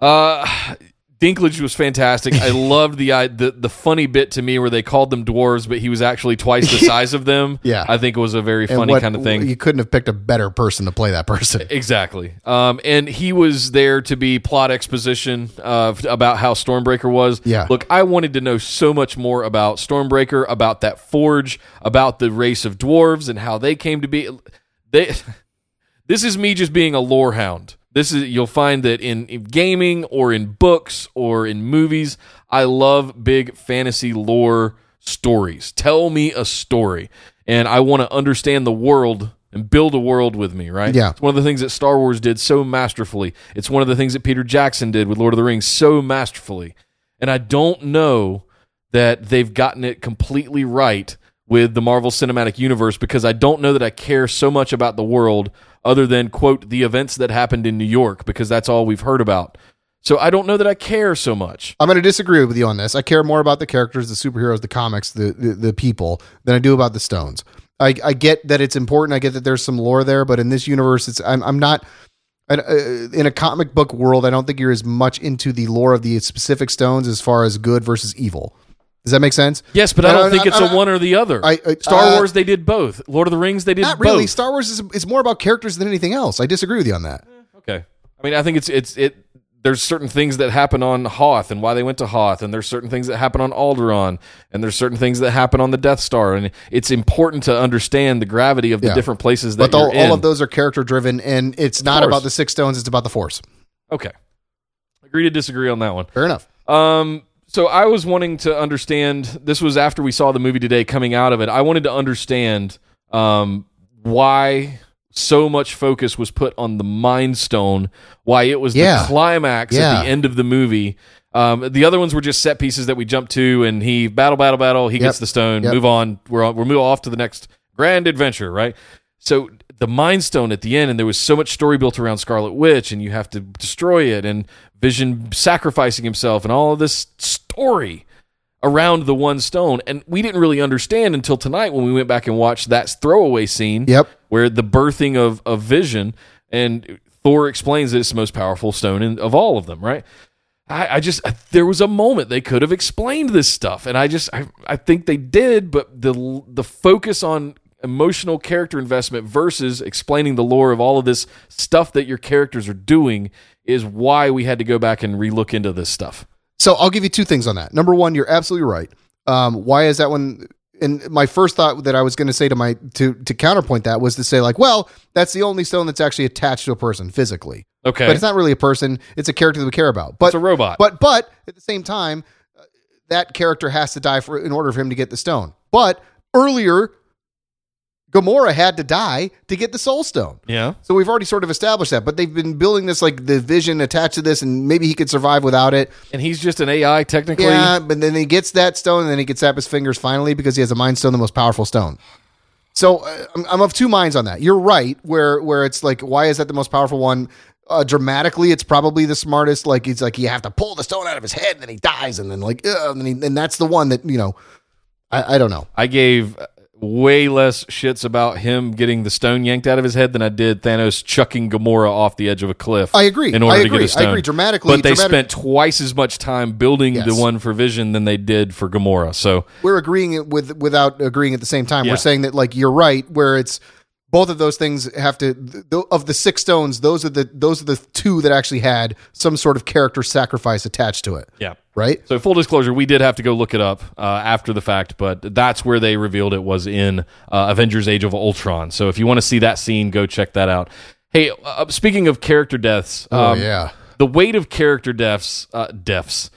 Uh, Dinklage was fantastic. I loved the, i- the the funny bit to me where they called them dwarves, but he was actually twice the size of them. Yeah. I think it was a very funny what- kind of thing. You couldn't have picked a better person to play that person. Exactly. Um, and he was there to be plot exposition uh, about how Stormbreaker was. Yeah. Look, I wanted to know so much more about Stormbreaker, about that forge, about the race of dwarves and how they came to be. They. This is me just being a lore hound. This is you'll find that in, in gaming or in books or in movies, I love big fantasy lore stories. Tell me a story. And I want to understand the world and build a world with me, right? Yeah. It's one of the things that Star Wars did so masterfully. It's one of the things that Peter Jackson did with Lord of the Rings so masterfully. And I don't know that they've gotten it completely right with the Marvel Cinematic Universe because I don't know that I care so much about the world other than quote the events that happened in New York because that's all we've heard about. So I don't know that I care so much. I'm going to disagree with you on this. I care more about the characters, the superheroes, the comics, the the, the people than I do about the stones. I, I get that it's important. I get that there's some lore there, but in this universe, it's I'm I'm not. Uh, In a comic book world, I don't think you're as much into the lore of the specific stones as far as good versus evil. Does that make sense? Yes, but I don't no, think no, it's a one or the other. I- I- Star uh, Wars they did both. Lord of the Rings they did Not really. both. Star Wars is is more about characters than anything else. I disagree with you on that. Okay. I mean, I think it's it's it. There's certain things that happen on Hoth and why they went to Hoth, and there's certain things that happen on Alderaan, and there's certain things that happen on the Death Star, and it's important to understand the gravity of the Yeah. different places that But all, you're in. all of those are character driven, and it's not course. about the six stones. It's about the force. Okay. Agree to disagree on that one. Fair enough. Um, so I was wanting to understand. This was after we saw the movie today. Coming out of it, I wanted to understand um, why so much focus was put on the Mind Stone. Why it was Yeah. the climax Yeah. at the end of the movie. Um, the other ones were just set pieces that we jumped to, and he battle, battle, battle. He gets the stone. Yep. Move on. We're on, we're move off to the next grand adventure. Right. So the Mind Stone at the end, and there was so much story built around Scarlet Witch, and you have to destroy it, and Vision sacrificing himself, and all of this story around the one stone. And we didn't really understand until tonight when we went back and watched that throwaway scene Yep. where the birthing of, of Vision, and Thor explains that it's the most powerful stone in, of all of them, right? I, I just there was a moment they could have explained this stuff, and I just I, I think they did, but the the focus on emotional character investment versus explaining the lore of all of this stuff that your characters are doing is why we had to go back and relook into this stuff. So I'll give you two things on that. Number one, you're absolutely right. Um, why is that one? And my first thought that I was going to say to my to to counterpoint that was to say like, well, that's the only stone that's actually attached to a person physically, Okay, but it's not really a person; it's a character that we care about. But it's a robot. But but at the same time, uh, that character has to die for in order for him to get the stone. But earlier, Gamora had to die to get the Soul Stone. yeah, So we've already sort of established that. But they've been building this like the vision attached to this, and maybe he could survive without it. and he's just an AI technically. Yeah, but then he gets that stone, and then he gets up his fingers finally because he has a Mind Stone, the most powerful stone. So uh, I'm, I'm of two minds on that. You're right, where where it's like, why is that the most powerful one? Uh, dramatically, it's probably the smartest. Like it's like you have to pull the stone out of his head, and then he dies, and then like, uh, and, he, and that's the one that you know. I, I don't know. I gave way less shits about him getting the stone yanked out of his head than I did Thanos chucking Gamora off the edge of a cliff. I agree. In order I to get I a stone. I agree. Dramatically- but they dramatic- spent twice as much time building Yes. the one for Vision than they did for Gamora. So We're agreeing with without agreeing at the same time. Yeah. We're saying that like you're right, where it's both of those things have to th- of the six stones. Those are the those are the two that actually had some sort of character sacrifice attached to it. yeah. Right. So full disclosure, we did have to go look it up uh, after the fact, but that's where they revealed it was in uh, Avengers: Age of Ultron. So if you want to see that scene, go check that out. Hey, uh, speaking of character deaths, Oh um, yeah. the weight of character deaths, uh, deaths,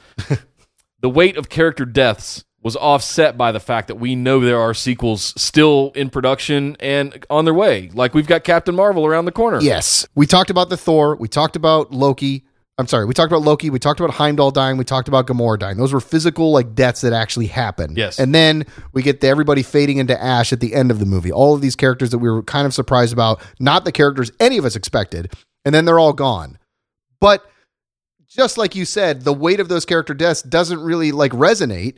the weight of character deaths was offset by the fact that we know there are sequels still in production and on their way. Like we've got Captain Marvel around the corner. Yes. We talked about the Thor. We talked about Loki. I'm sorry. We talked about Loki. We talked about Heimdall dying. We talked about Gamora dying. Those were physical like deaths that actually happened. Yes. And then we get the, everybody fading into ash at the end of the movie. All of these characters that we were kind of surprised about, not the characters any of us expected, and then they're all gone. But just like you said, the weight of those character deaths doesn't really like resonate.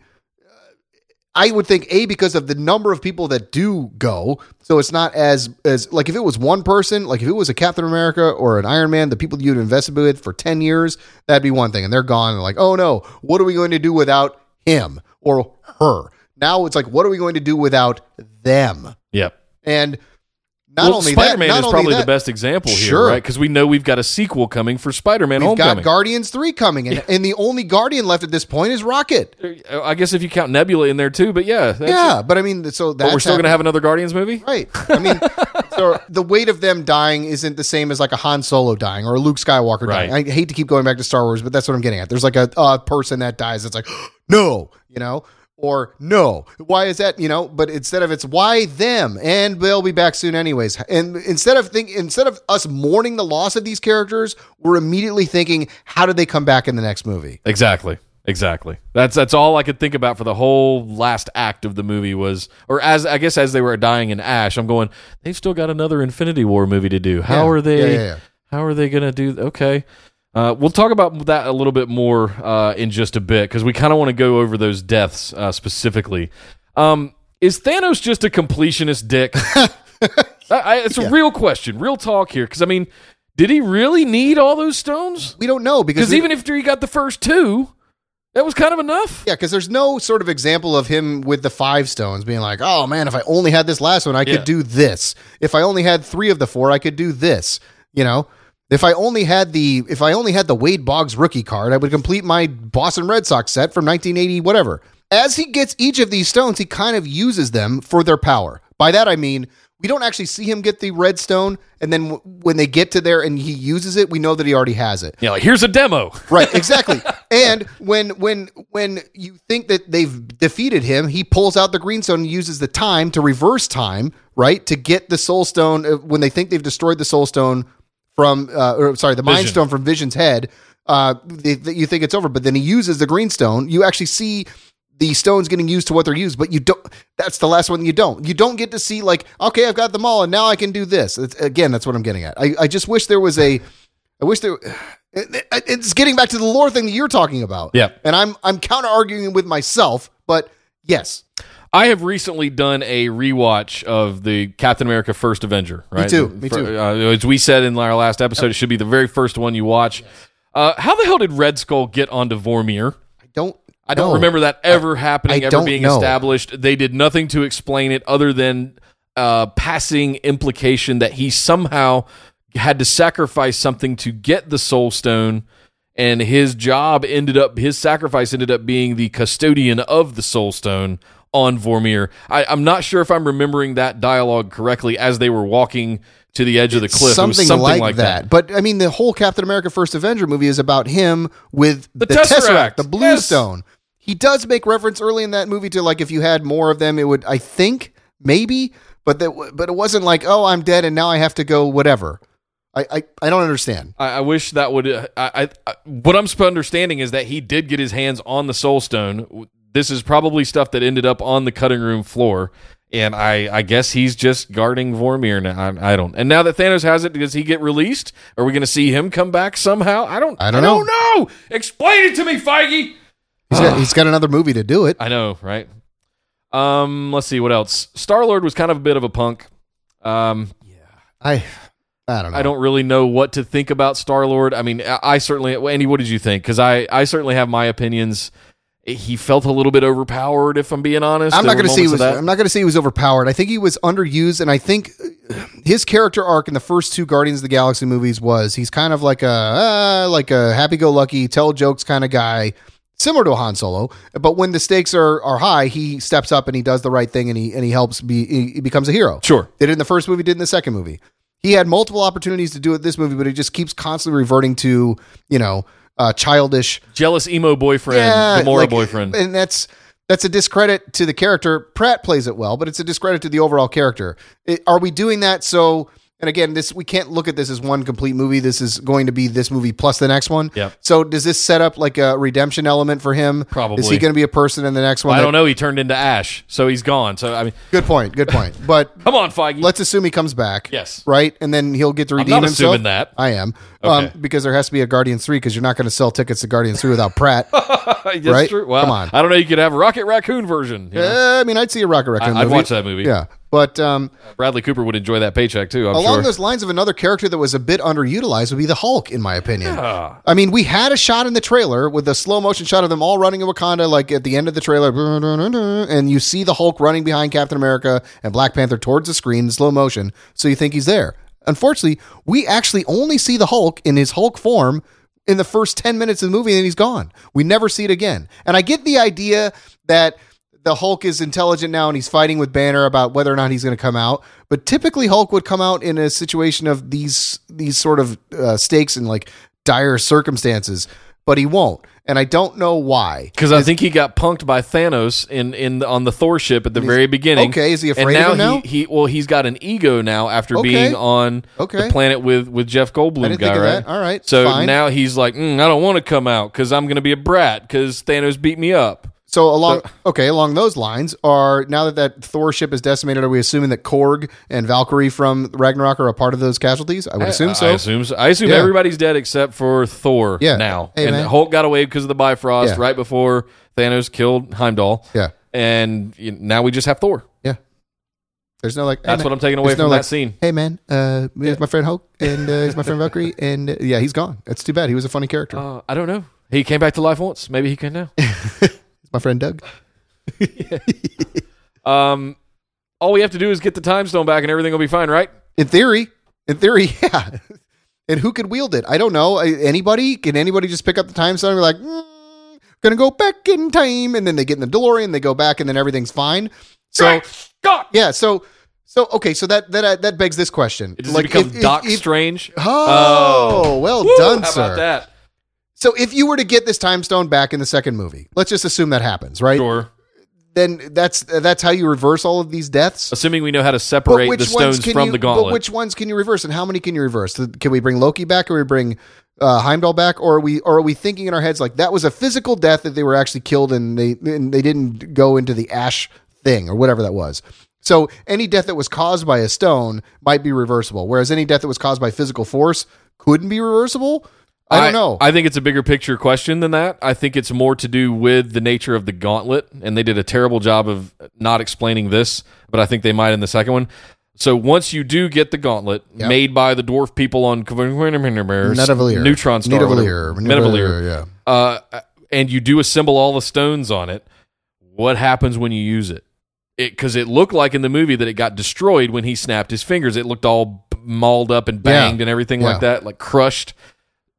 I would think a because of the number of people that do go, so it's not as as like if it was one person, like if it was a Captain America or an Iron Man, the people you'd invested with for ten years, that'd be one thing, and they're gone. And like, oh no, what are we going to do without him or her? Now it's like, what are we going to do without them? Yep. And not well, only Spider-Man that, not is probably that, the best example here, Sure. right? Because we know we've got a sequel coming for Spider-Man: We've Homecoming. got Guardians three coming, and, and the only Guardian left at this point is Rocket. Uh, I guess if you count Nebula in there too, but yeah, that's Yeah, but I mean, so that's But we're still going to have another Guardians movie. Right. I mean, so the weight of them dying isn't the same as like a Han Solo dying or a Luke Skywalker Right. dying. I hate to keep going back to Star Wars, but that's what I'm getting at. There's like a, a person that dies that's like, no, you know? Or no. Why is that? You know, but instead of it's why them, and they'll be back soon anyways. And instead of think instead of us mourning the loss of these characters, we're immediately thinking, how did they come back in the next movie? Exactly. Exactly. That's that's all I could think about for the whole last act of the movie was, or as I guess as they were dying in ash, I'm going. They've still got another Infinity War movie to do. How Yeah. are they? Yeah, yeah. How are they going to do? Okay. Uh, we'll talk about that a little bit more uh, in just a bit because we kind of want to go over those deaths uh, specifically. Um, is Thanos just a completionist dick? I, I, it's a real question, real talk here. Because I mean, did he really need all those stones? We don't know because we- even after he got the first two, that was kind of enough. Yeah, because there's no sort of example of him with the five stones being like, oh man, if I only had this last one, I Yeah. could do this. If I only had three of the four, I could do this. You know, if I only had the if I only had the Wade Boggs rookie card, I would complete my Boston Red Sox set from 1980, whatever. As he gets each of these stones, he kind of uses them for their power. By that I mean we don't actually see him get the red stone, and then w- when they get to there and he uses it, we know that he already has it. Yeah, like here's a demo. Right, exactly. and when when when you think that they've defeated him, he pulls out the green stone and uses the time to reverse time, right, to get the soul stone uh, when they think they've destroyed the soul stone from uh, or sorry, the mind Vision. stone from Vision's head. Uh, they- you think it's over, but then he uses the green stone. You actually see the stones getting used to what they're used, but you don't. That's the last one you don't. You don't get to see like, okay, I've got them all, and now I can do this. It's, again, that's what I'm getting at. I, I just wish there was a. I wish there. it- it- It's getting back to the lore thing that you're talking about. Yeah. and I'm I'm counter arguing with myself, but yes, I have recently done a rewatch of the Captain America First Avenger. Right? too, me too. Uh, as we said in our last episode, it should be the very first one you watch. Uh, how the hell did Red Skull get onto Vormir? I don't. I don't know. remember that ever happening, I ever being know. established. They did nothing to explain it other than uh, passing implication that he somehow had to sacrifice something to get the Soul Stone, and his job ended up, his sacrifice ended up being the custodian of the Soul Stone on Vormir. I, I'm not sure if I'm remembering that dialogue correctly as they were walking to the edge of the cliff. Something, it was something like, like, that. But I mean, the whole Captain America First Avenger movie is about him with the, Tesseract. the Blue Yes. Stone. He does make reference early in that movie to like if you had more of them, it would. I think maybe, but that but it wasn't like oh I'm dead and now I have to go whatever. I I, I don't understand. I, I wish that would. Uh, I, I, I what I'm understanding is that he did get his hands on the Soul Stone. This is probably stuff that ended up on the cutting room floor, and I, I guess he's just guarding Vormir now. I, I don't. And now that Thanos has it, does he get released? Are we going to see him come back somehow? I don't. I don't know. know. Explain it to me, Feige. He's got, he's got another movie to do it. I know, right? Um, let's see what else. Star Lord was kind of a bit of a punk. Um, I I don't know. I don't really know what to think about Star Lord. I mean, I, I certainly. Andy, what did you think? Because I, I certainly have my opinions. He felt a little bit overpowered, if I'm being honest. I'm not going to say he was. I'm not going to say he was overpowered. I think he was underused, and I think his character arc in the first two Guardians of the Galaxy movies was he's kind of like a uh, like a happy-go-lucky, tell jokes kind of guy, similar to Han Solo. But when the stakes are are high, he steps up and he does the right thing, and he and he helps be he, he becomes a hero. Sure. Did it in the first movie, did in the second movie. He had multiple opportunities to do it this movie, but he just keeps constantly reverting to you know uh, childish Jealous emo boyfriend, Gamora like, boyfriend. and that's that's a discredit to the character. Pratt plays it well, but it's a discredit to the overall character. It- are we doing that so? And again, this we can't look at this as one complete movie. This is going to be this movie plus the next one. Yep. So does this set up like a redemption element for him? Probably. Is he going to be a person in the next one? I that- don't know. He turned into Ash, so he's gone. So I mean, Good point. Good point. But come on, Feige. let's assume he comes back. Yes. Right, and then he'll get to redeem not himself. assuming that. I am. Okay. Um, because there has to be a Guardians three because you're not going to sell tickets to Guardians three without Pratt. Right? true. Well, Come on. I don't know. You could have a Rocket Raccoon version. you know? Uh, I mean, I'd see a Rocket Raccoon. I- I'd movie. watch that movie. Yeah, but um, Bradley Cooper would enjoy that paycheck too. I'm along sure. those lines of another character that was a bit underutilized would be the Hulk, in my opinion. I mean, we had a shot in the trailer with a slow motion shot of them all running in Wakanda, like at the end of the trailer, and you see the Hulk running behind Captain America and Black Panther towards the screen in slow motion, so you think he's there. Unfortunately, we actually only see the Hulk in his Hulk form in the first 10 minutes of the movie and he's gone. We never see it again. And I get the idea that the Hulk is intelligent now and he's fighting with Banner about whether or not he's going to come out. But typically Hulk would come out in a situation of these these sort of uh, stakes and like dire circumstances, but he won't. and I don't know why. Because I think he got punked by Thanos in in on the Thor ship at the very beginning. okay, is he and afraid now of him now? He, he well, he's got an ego now after Okay. being on Okay. the planet with with Jeff Goldblum I didn't guy. think of right? that. All right, So fine. now he's like, mm, I don't want to come out because I'm going to be a brat because Thanos beat me up. So along okay, along those lines, are now that that Thor ship is decimated, are we assuming that Korg and Valkyrie from Ragnarok are a part of those casualties? I would assume so. I assume so. I assume Yeah. everybody's dead except for Thor. Yeah. Now, Hey, and man. Hulk got away because of the Bifrost Yeah. right before Thanos killed Heimdall. Yeah. And you now we just have Thor. yeah. There's no like. That's what I'm taking away There's from no, that like, scene. Hey man, uh, here's my friend Hulk, and uh, here's my friend Valkyrie, and uh, yeah, he's gone. That's too bad. He was a funny character. Uh, I don't know. He came back to life once. Maybe he can now. My friend Doug. Um, all we have to do is get the time stone back, and everything will be fine, right? In theory, in theory, yeah. And who could wield it? I don't know. Anybody? Can anybody just pick up the time stone and be like, mm, gonna go back in time, and then they get in the DeLorean, they go back, and then everything's fine. So yeah, so so okay, so that that that begs this question: does it become if- if- Doc if- Strange? Oh, well Woo, done, how sir. about that? So if you were to get this time stone back in the second movie, let's just assume that happens, right? Sure. Then that's that's how you reverse all of these deaths. Assuming we know how to separate the stones from you, the But which ones can you reverse, and how many can you reverse? Can we bring Loki back, or we bring uh, Heimdall back, or are we or are we thinking in our heads like that was a physical death that they were actually killed and they and they didn't go into the ash thing or whatever that was. So any death that was caused by a stone might be reversible, whereas any death that was caused by physical force couldn't be reversible. I don't know. I think it's a bigger picture question than that. I think it's more to do with the nature of the gauntlet, and they did a terrible job of not explaining this, but I think they might in the second one. So once you do get the gauntlet Yep. made by the dwarf people on Nidavellir. Neutron Star, Nidavellir. whatever. Yeah. uh, and you do assemble all the stones on it, what happens when you use it? Because it, looked like in the movie that it got destroyed when he snapped his fingers. It looked all b- mauled up and banged Yeah. and everything Yeah. like that, like crushed.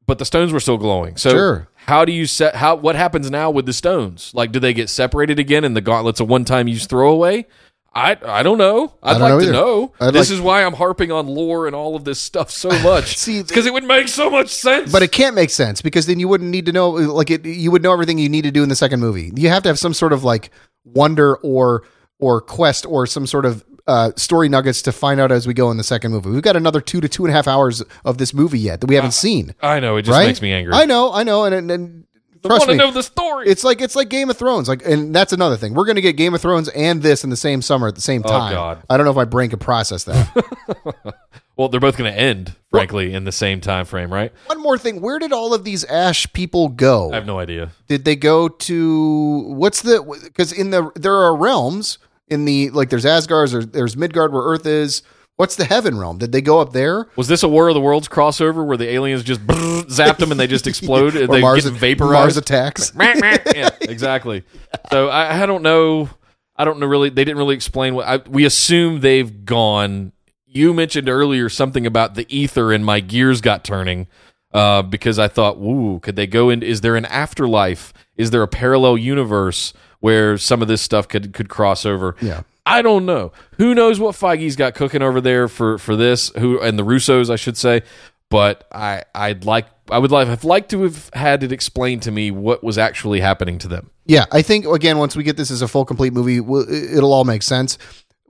But the stones were still glowing. So Sure. how do you set? How what happens now with the stones? Like, do they get separated again, and the gauntlet's a one-time use throwaway? I I don't know. I'd don't like know to know. I'd this like- is why I'm harping on lore and all of this stuff so much. See, because it would make so much sense. But it can't make sense because then you wouldn't need to know like it you would know everything you need to do in the second movie. You have to have some sort of like wonder or or quest or some sort of uh, story nuggets to find out as we go in the second movie. We've got another two to two and a half hours of this movie yet that we haven't seen. I know it just right? makes me angry. I know, I know, and and, and I trust want to me, know the story. it's like it's like Game of Thrones. Like, and that's another thing. We're going to get Game of Thrones and this in the same summer at the same time. Oh, God. I don't know if my brain can process that. well, they're both going to end, frankly, in the same time frame, right? One more thing: Where did all of these Ash people go? I have no idea. did they go to what's the because in the there are realms in the like there's Asgard there's, there's Midgard where Earth is what's the heaven realm did they go up there Was this a War of the Worlds crossover where the aliens just zapped them and they just explode? or they Mars get Mars attacks yeah, exactly. So I, I don't know. I don't know really. They didn't really explain what. I, we assume they've gone. You mentioned earlier something about the Aether, and my gears got turning uh, because I thought, "Ooh, could they go in? Is there an afterlife? Is there a parallel universe where some of this stuff could could cross over?" Yeah. I don't know. Who knows what Feige's got cooking over there for for this? Who and the Russos, I should say. But I I'd like I would like have liked to have had it explained to me what was actually happening to them. yeah I think again once we get this as a full complete movie it'll all make sense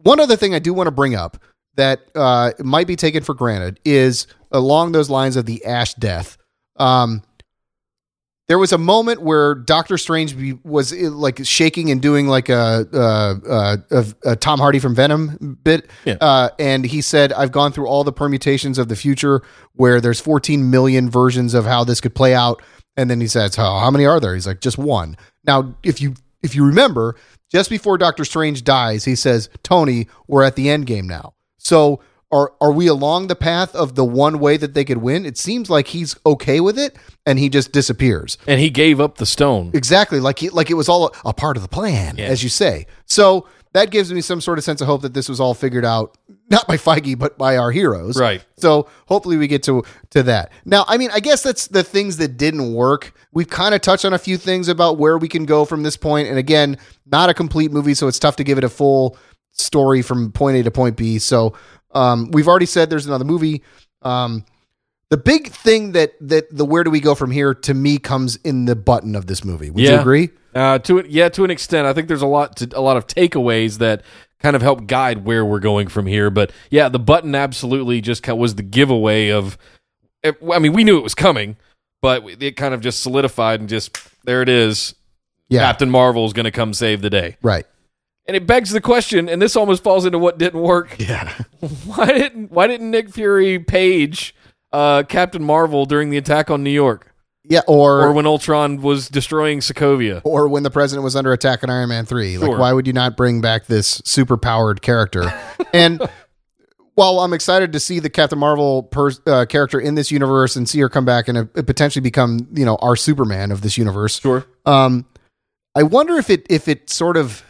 one other thing I do want to bring up that uh, might be taken for granted is along those lines of the Ash death um there was a moment where Doctor Strange was uh, like shaking and doing like a, uh, uh, a, a Tom Hardy from Venom bit, Yeah. uh, and he said, "I've gone through all the permutations of the future where there's 14 million versions of how this could play out." And then he says, "Oh, how many are there?" He's like, "Just one." Now, if you if you remember, just before Doctor Strange dies, he says, "Tony, we're at the end game now." So are are we along the path of the one way that they could win? It seems like he's okay with it, and he just disappears. And he gave up the stone. Exactly, like he, like it was all a, a part of the plan, as you say. So that gives me some sort of sense of hope that this was all figured out, not by Feige, but by our heroes. Right. So hopefully we get to to that. Now, I mean, I guess that's the things that didn't work. We've kind of touched on a few things about where we can go from this point, and again, not a complete movie, so it's tough to give it a full story from point A to point B. So um, we've already said there's another movie. Um, The big thing that that the where do we go from here to me comes in the button of this movie. Would you Yeah. agree? Uh, to it, yeah, to an extent, I think there's a lot to a lot of takeaways that kind of help guide where we're going from here. But yeah, the button absolutely just was the giveaway of. it- I mean, we knew it was coming, but it kind of just solidified and just there it is. Yeah. Captain Marvel is going to come save the day, Right. And it begs the question. And this almost falls into what didn't work. Yeah. Why didn't Why didn't Nick Fury page uh, Captain Marvel during the attack on New York, Yeah. Or or when Ultron was destroying Sokovia? Or when the president was under attack in Iron Man three. Sure. Like, why would you not bring back this super powered character? and while I'm excited to see the Captain Marvel per, uh, character in this universe and see her come back and uh, potentially become, you know, our Superman of this universe, Sure. Um, I wonder if it if it sort of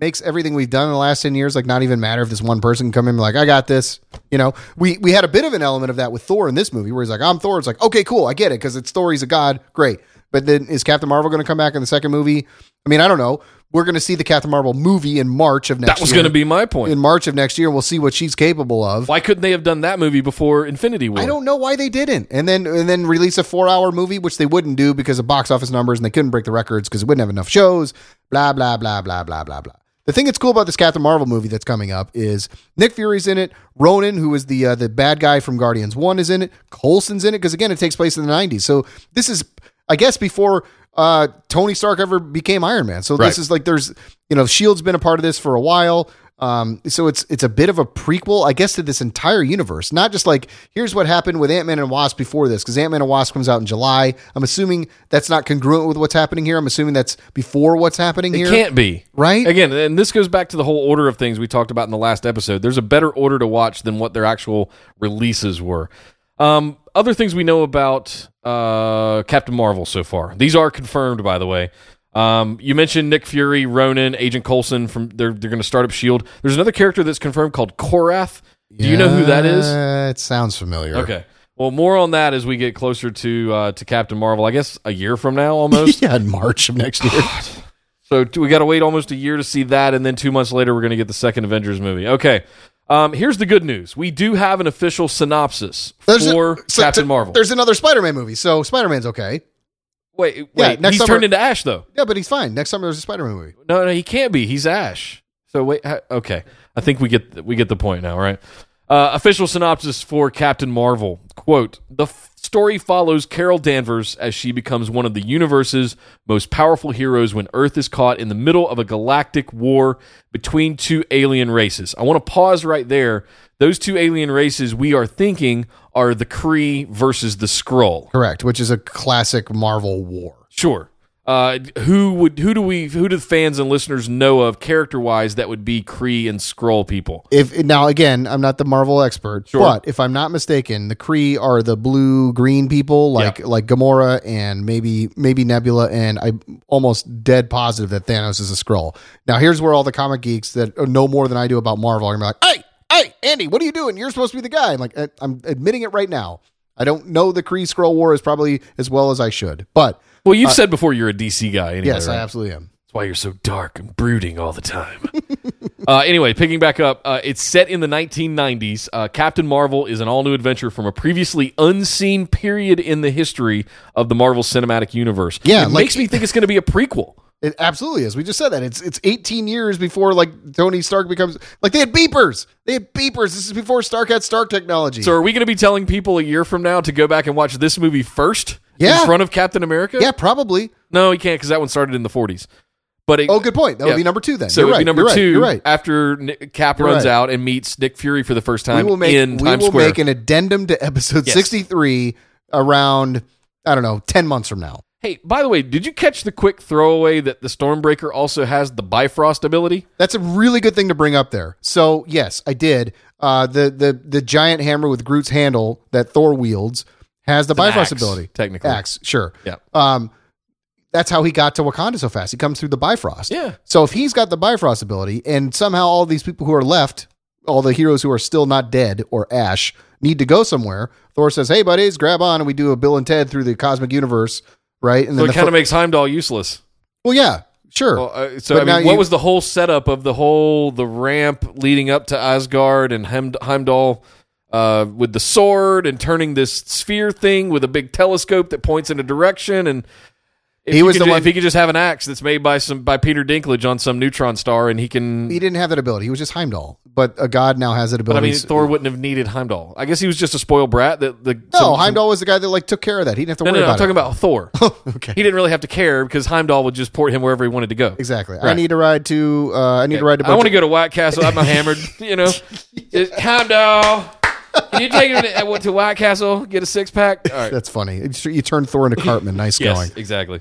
makes everything we've done in the last ten years like not even matter if this one person can come in and be like I got this. You know, we we had a bit of an element of that with Thor in this movie where he's like I'm Thor. It's like okay, cool, I get it because it's Thor. He's a god, great. But then is Captain Marvel going to come back in the second movie? I mean, I don't know. We're going to see the Captain Marvel movie in March of next. Year. That was going to be my point. in March of next year. We'll see what she's capable of. Why couldn't they have done that movie before Infinity War? I don't know why they didn't. And then and then release a four hour movie, which they wouldn't do because of box office numbers and they couldn't break the records because it wouldn't have enough shows. Blah blah blah blah blah blah blah. The thing that's cool about this Captain Marvel movie that's coming up is Nick Fury's in it. Ronan, who is the uh, the bad guy from Guardians One, is in it. Coulson's in it because again, it takes place in the '90s. So this is, I guess, before uh, Tony Stark ever became Iron Man. So Right. this is like there's you know Shield's been a part of this for a while. Um, so it's it's a bit of a prequel, I guess, to this entire universe. Not just like here's what happened with Ant Man and Wasp before this, because Ant Man and Wasp comes out in July. I'm assuming that's not congruent with what's happening here. I'm assuming that's before what's happening It here. can't be. Right? Again, and this goes back to the whole order of things we talked about in the last episode. There's a better order to watch than what their actual releases were. Um, other things we know about uh, Captain Marvel so far. These are confirmed, by the way. Um, you mentioned Nick Fury, Ronan, Agent Coulson from they're they're going to start up Shield. There's another character that's confirmed called Korath. Do you know who that is? It sounds familiar. Okay. Well, more on that as we get closer to uh, to Captain Marvel. I guess a year from now, almost. yeah, in March of next year. So we got to wait almost a year to see that, and then two months later, we're going to get the second Avengers movie. Okay. Um, here's the good news: we do have an official synopsis There's a- for so- Captain Marvel. There's another Spider-Man movie, so Spider-Man's okay. Wait, wait, Yeah, next he's summer- turned into Ash though. Yeah, but he's fine. Next summer there's a Spider-Man movie. No, no, he can't be. He's Ash. So wait, okay. I think we get we get the point now, right? Uh, official synopsis for Captain Marvel. Quote: The f- story follows Carol Danvers as she becomes one of the universe's most powerful heroes when Earth is caught in the middle of a galactic war between two alien races. I want to pause right there. Those two alien races we are thinking are the Kree versus the Skrull. Correct, which is a classic Marvel war. Sure. Uh, who would who do we who do the fans and listeners know of character wise that would be Kree and Skrull people? If now again, I'm not the Marvel expert, Sure. but if I'm not mistaken, the Kree are the blue green people, like Yeah. like Gamora and maybe maybe Nebula, and I'm almost dead positive that Thanos is a Skrull. Now here's where all the comic geeks that know more than I do about Marvel are gonna be like, "Hey, hey, Andy, what are you doing? You're supposed to be the guy." I'm like, "I- I'm admitting it right now. I don't know the Kree Skrull war as probably as well as I should, but Well, you've said before you're a DC guy. Anyway, yes, right? I absolutely am. That's why you're so dark and brooding all the time. uh, anyway, picking back up, uh, it's set in the 1990s. Uh, Captain Marvel is an all new adventure from a previously unseen period in the history of the Marvel Cinematic Universe. Yeah, it like- makes me think it's going to be a prequel. It absolutely is. We just said that. It's it's 18 years before like Tony Stark becomes like they had beepers. They had beepers. This is before Stark had Stark technology. So, are we going to be telling people a year from now to go back and watch this movie first Yeah. in front of Captain America? yeah, probably. No, you can't because that one started in the 40s. But it, Oh, good point. That would be number two then. So you're right. be number you're two You're right. after Nick, Cap You're runs right. out and meets Nick Fury for the first time We will make in we Times will Square. make an addendum to episode Yes. 63 around I don't know 10 months from now. hey, by the way, did you catch the quick throwaway that the Stormbreaker also has the Bifrost ability? That's a really good thing to bring up there. So yes, I did. Uh, the the the giant hammer with Groot's handle that Thor wields has the Bifrost axe, ability. technically. axe, sure. Yeah. Um, that's how he got to Wakanda so fast. He comes through the Bifrost. Yeah. So if he's got the Bifrost ability, and somehow all these people who are left, all the heroes who are still not dead or Ash, need to go somewhere, Thor says, "Hey, buddies, grab on," and we do a Bill and Ted through the cosmic universe, right? And So it the kind of fir- makes Heimdall useless. well, yeah, sure. Well, uh, so But I mean, what you- was the whole setup of the whole the ramp leading up to Asgard and Heimdall uh, with the sword and turning this sphere thing with a big telescope that points in a direction and. If He was could the ju- one- If he could just have an axe that's made by some by Peter Dinklage on some neutron star, and he can He didn't have that ability. He was just Heimdall, but a god now has that But I ability. mean, Thor wouldn't have needed Heimdall. I guess he was just a spoiled brat. That the no, some- Heimdall was the guy that like took care of that. He didn't have to No, worry no, no. I'm about talking it. about Thor. okay. he didn't really have to care because Heimdall would just port him wherever he wanted to go. Exactly. I Right. need to ride to. Uh, I need to ride to. I want to go to White Castle. I'm hammered. You know, Just, Heimdall. Can you take him to, to White Castle? Get a six pack. All right. That's funny. You turn Thor into Cartman. Nice Yes, going. exactly.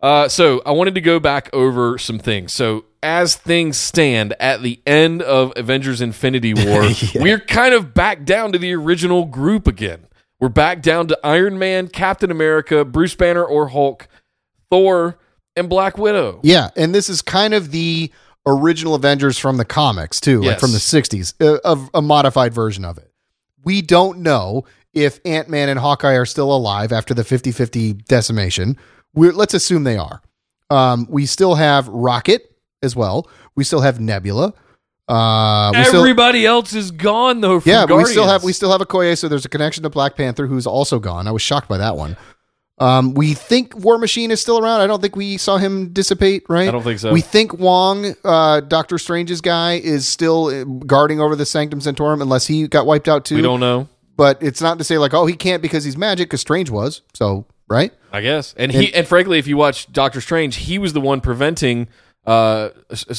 Uh, so I wanted to go back over some things. So as things stand at the end of Avengers: Infinity War, we're kind of back down to the original group again. We're back down to Iron Man, Captain America, Bruce Banner or Hulk, Thor, and Black Widow. Yeah, and this is kind of the original Avengers from the comics too, like from the '60s, uh, of a modified version of it. We don't know if Ant Man and Hawkeye are still alive after the 50-50 decimation. We're, let's assume they are. Um, we still have Rocket as well. We still have Nebula. Uh, we still, Everybody else is gone though. From yeah, but we still have we still have Okoye, so there's a connection to Black Panther, who's also gone. I was shocked by that one. Um, we think War Machine is still around. I don't think we saw him dissipate. Right? I don't think so. We think Wong, uh, Doctor Strange's guy, is still uh, guarding over the Sanctum Sanctorum, unless he got wiped out too. we don't know. But it's not to say like, oh, he can't because he's magic, because Strange was. So right? I guess. And he and frankly, if you watch Doctor Strange, he was the one preventing uh,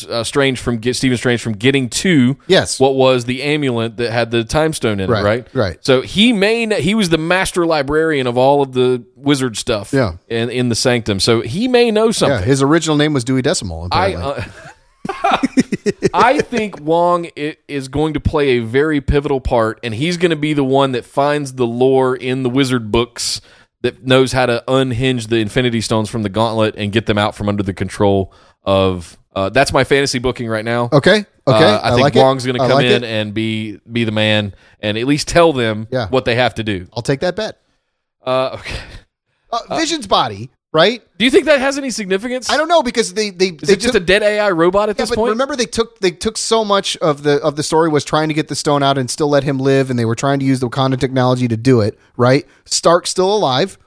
uh Strange from get Stephen Strange from getting to Yes. what was the amulet that had the time stone in Right, it, right? right. So he may he was the master librarian of all of the wizard stuff Yeah. in, in the sanctum. So he may know Yeah. something. His original name was Dewey Decimal. I uh, I think Wong is going to play a very pivotal part, and he's going to be the one that finds the lore in the wizard books that knows how to unhinge the Infinity Stones from the Gauntlet and get them out from under the control of. Uh, that's my fantasy booking right now. okay. Okay. Uh, I, think like Wong's going to come like in it. and be be the man and at least tell them Yeah. what they have to do. I'll take that bet. Uh, okay. Uh, Vision's body, right? Do you think that has any significance? I don't know because they they Is they it just a dead AI robot at Yeah, this but point? remember they took they took so much of the of the story was trying to get the stone out and still let him live, and they were trying to use the Wakanda technology to do it. Right? Stark's still alive.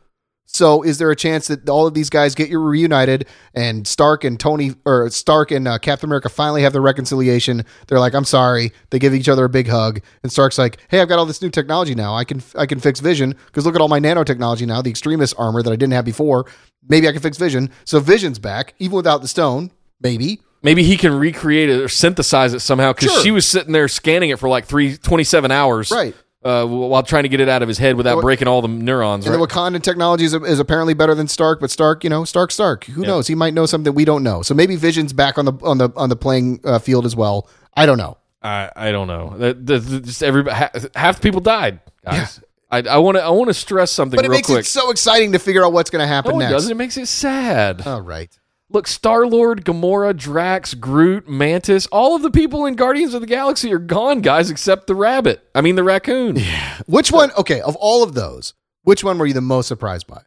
So is there a chance that all of these guys get you reunited and Stark and Tony or Stark and uh, Captain America finally have the reconciliation? They're like, "I'm sorry." They give each other a big hug, and Stark's like, "Hey, I've got all this new technology now. I can I can fix Vision because look at all my nanotechnology now, the extremist armor that I didn't have before. Maybe I can fix Vision." So Vision's back, even without the stone. Maybe. maybe he can recreate it or synthesize it somehow because Sure. she was sitting there scanning it for like three, 27 hours Right. Uh, while trying to get it out of his head without breaking all the neurons And right? the Wakandan technology is, is apparently better than Stark, but Stark, you know, Stark, Stark. Who knows? He might know something that we don't know. So maybe Vision's back on the on the on the playing uh, field as well. I don't know. I, I don't know that, that- that- just everybody ha, half the people died guys I I want to I want to stress something But it real makes quick it so exciting to figure out what's going to happen no, it next. doesn't it makes it sad All right. Look Star Lord Gamora Drax Groot Mantis all of the people in Guardians of the Galaxy are gone guys except the rabbit I mean the raccoon Yeah. Which one? Okay, of all of those, which one were you the most surprised by?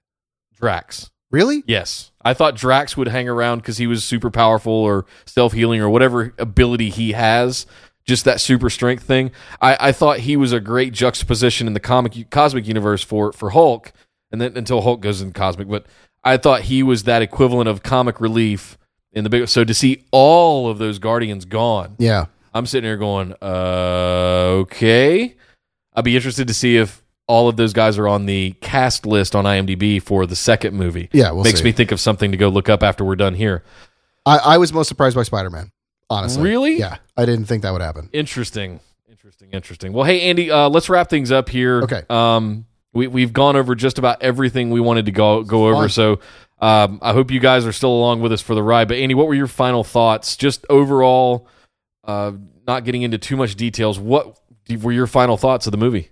Drax Really? Yes. I thought Drax would hang around because he was super powerful or self healing or whatever ability he has, just that super strength thing. I, I thought he was a great juxtaposition in the comic cosmic universe for for Hulk, and then until Hulk goes in cosmic, but I thought he was that equivalent of comic relief in the big. So to see all of those Guardians gone, Yeah. I'm sitting here going, uh, okay. I'd be interested to see if all of those guys are on the cast list on IMDb for the second movie. Yeah, we'll Makes see. me think of something to go look up after we're done here. I, I was most surprised by Spider Man. Honestly. Really? Yeah. I didn't think that would happen. Interesting. Interesting. Interesting. Well, hey, Andy, uh, let's wrap things up here. Okay. Um, we, we've gone over just about everything we wanted to go go over. Fun. So um, I hope you guys are still along with us for the ride. But Andy, what were your final thoughts? Just overall, uh, not getting into too much details. What were your final thoughts of the movie?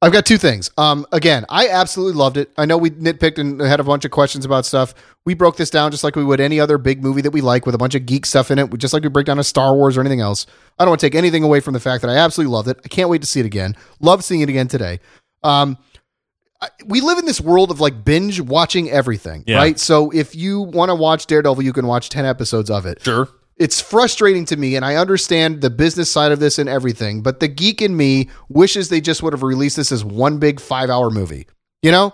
I've got two things. Um, again, I absolutely loved it. I know we nitpicked and had a bunch of questions about stuff. We broke this down just like we would any other big movie that we like with a bunch of geek stuff in it, just like we break down a Star Wars or anything else. I don't want to take anything away from the fact that I absolutely loved it. I can't wait to see it again. Love seeing it again today. Um, we live in this world of like binge watching everything, Yeah. right? So if you want to watch Daredevil, you can watch 10 episodes of it Sure. it's frustrating to me, and I understand the business side of this and everything, but the geek in me wishes they just would have released this as one big five hour movie. You know,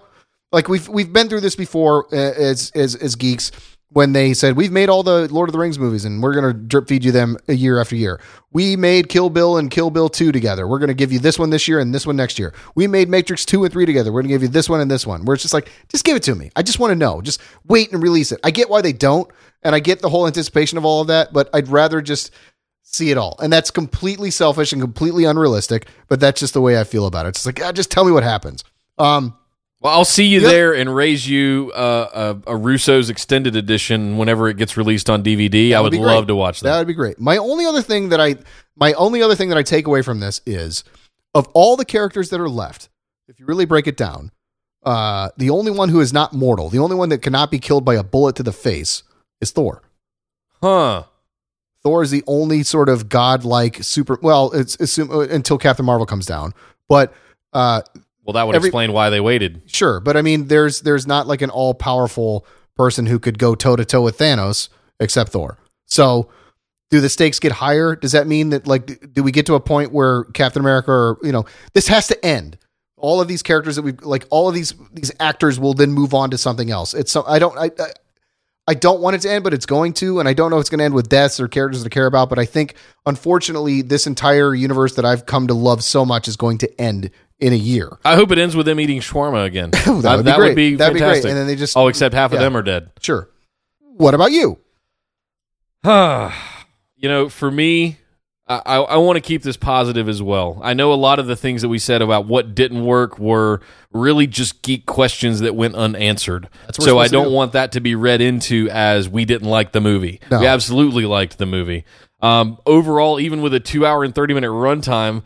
like we've we've been through this before uh, as as as geeks when they said we've made all the Lord of the Rings movies and we're going to drip feed you them a year after year. We made Kill Bill and Kill Bill 2 together. We're going to give you this one this year and this one next year. We made Matrix 2 and 3 together. We're going to give you this one and this one. Where it's just like just give it to me. I just want to know. Just wait and release it. I get why they don't and I get the whole anticipation of all of that, but I'd rather just see it all. And that's completely selfish and completely unrealistic, but that's just the way I feel about it. It's like, ah, just tell me what happens. Um Well, I'll see you Yep. there and raise you uh, a, a Russo's extended edition whenever it gets released on DVD. I That would love to watch That that. would be great. My only other thing that I my only other thing that I take away from this is of all the characters that are left, if you really break it down, uh, the only one who is not mortal, the only one that cannot be killed by a bullet to the face is Thor. Huh. Thor is the only sort of godlike super. Well, it's until Captain Marvel comes down, but uh, Well, that would Every- explain why they waited. sure. But I mean, there's there's not like an all powerful person who could go toe to toe with Thanos except Thor. So, do the stakes get higher? Does that mean that like do we get to a point where Captain America or you know this has to end? All of these characters that we like, all of these these actors will then move on to something else. It's so I don't I. I I don't want it to end, but it's going to, and I don't know if it's going to end with deaths or characters that I care about. But I think, unfortunately, this entire universe that I've come to love so much is going to end in a year. I hope it ends with them eating shawarma again. that would be that great. would be That'd be fantastic. great. And then they just oh, except half of them are dead. sure. What about you? you know, for me, I, I, I want to keep this positive as well. I know a lot of the things that we said about what didn't work were really just geek questions that went unanswered. That's so I don't do. want that to be read into as we didn't like the movie. No. We absolutely liked the movie. Um, overall, even with a two hour and 30 minute runtime,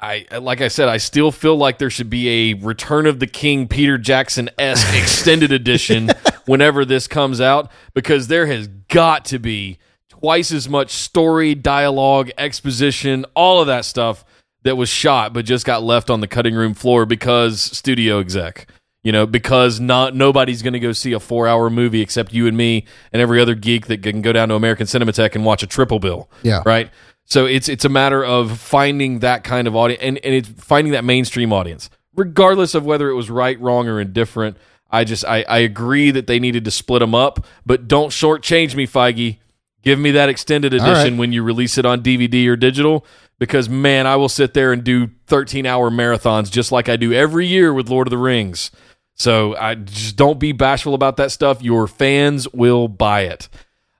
I like I said, I still feel like there should be a Return of the King Peter Jackson esque extended edition whenever this comes out because there has got to be twice as much story, dialogue, exposition, all of that stuff that was shot but just got left on the cutting room floor because studio exec. You know, because not nobody's going to go see a four hour movie except you and me and every other geek that can go down to American Cinematheque and watch a triple bill Yeah. right? So it's it's a matter of finding that kind of audience and, and it's finding that mainstream audience, regardless of whether it was right, wrong, or indifferent. I just I, I agree that they needed to split them up, but don't shortchange me, Feige. Give me that extended right. edition when you release it on DVD or digital, because man, I will sit there and do 13 hour marathons just like I do every year with Lord of the Rings. So I just don't be bashful about that stuff. Your fans will buy it.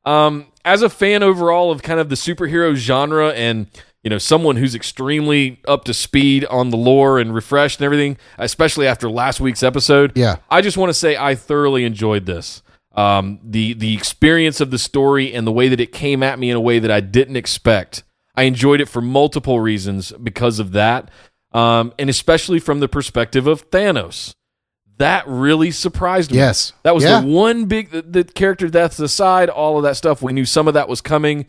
Um, as a fan overall of kind of the superhero genre and you know someone who's extremely up to speed on the lore and refreshed and everything, especially after last week's episode, Yeah. I just want to say I thoroughly enjoyed this. Um, the the experience of the story and the way that it came at me in a way that I didn't expect. I enjoyed it for multiple reasons because of that, um, and especially from the perspective of Thanos. That really surprised me. Yes. That was Yeah. the one big the, the character deaths aside, all of that stuff. We knew some of that was coming.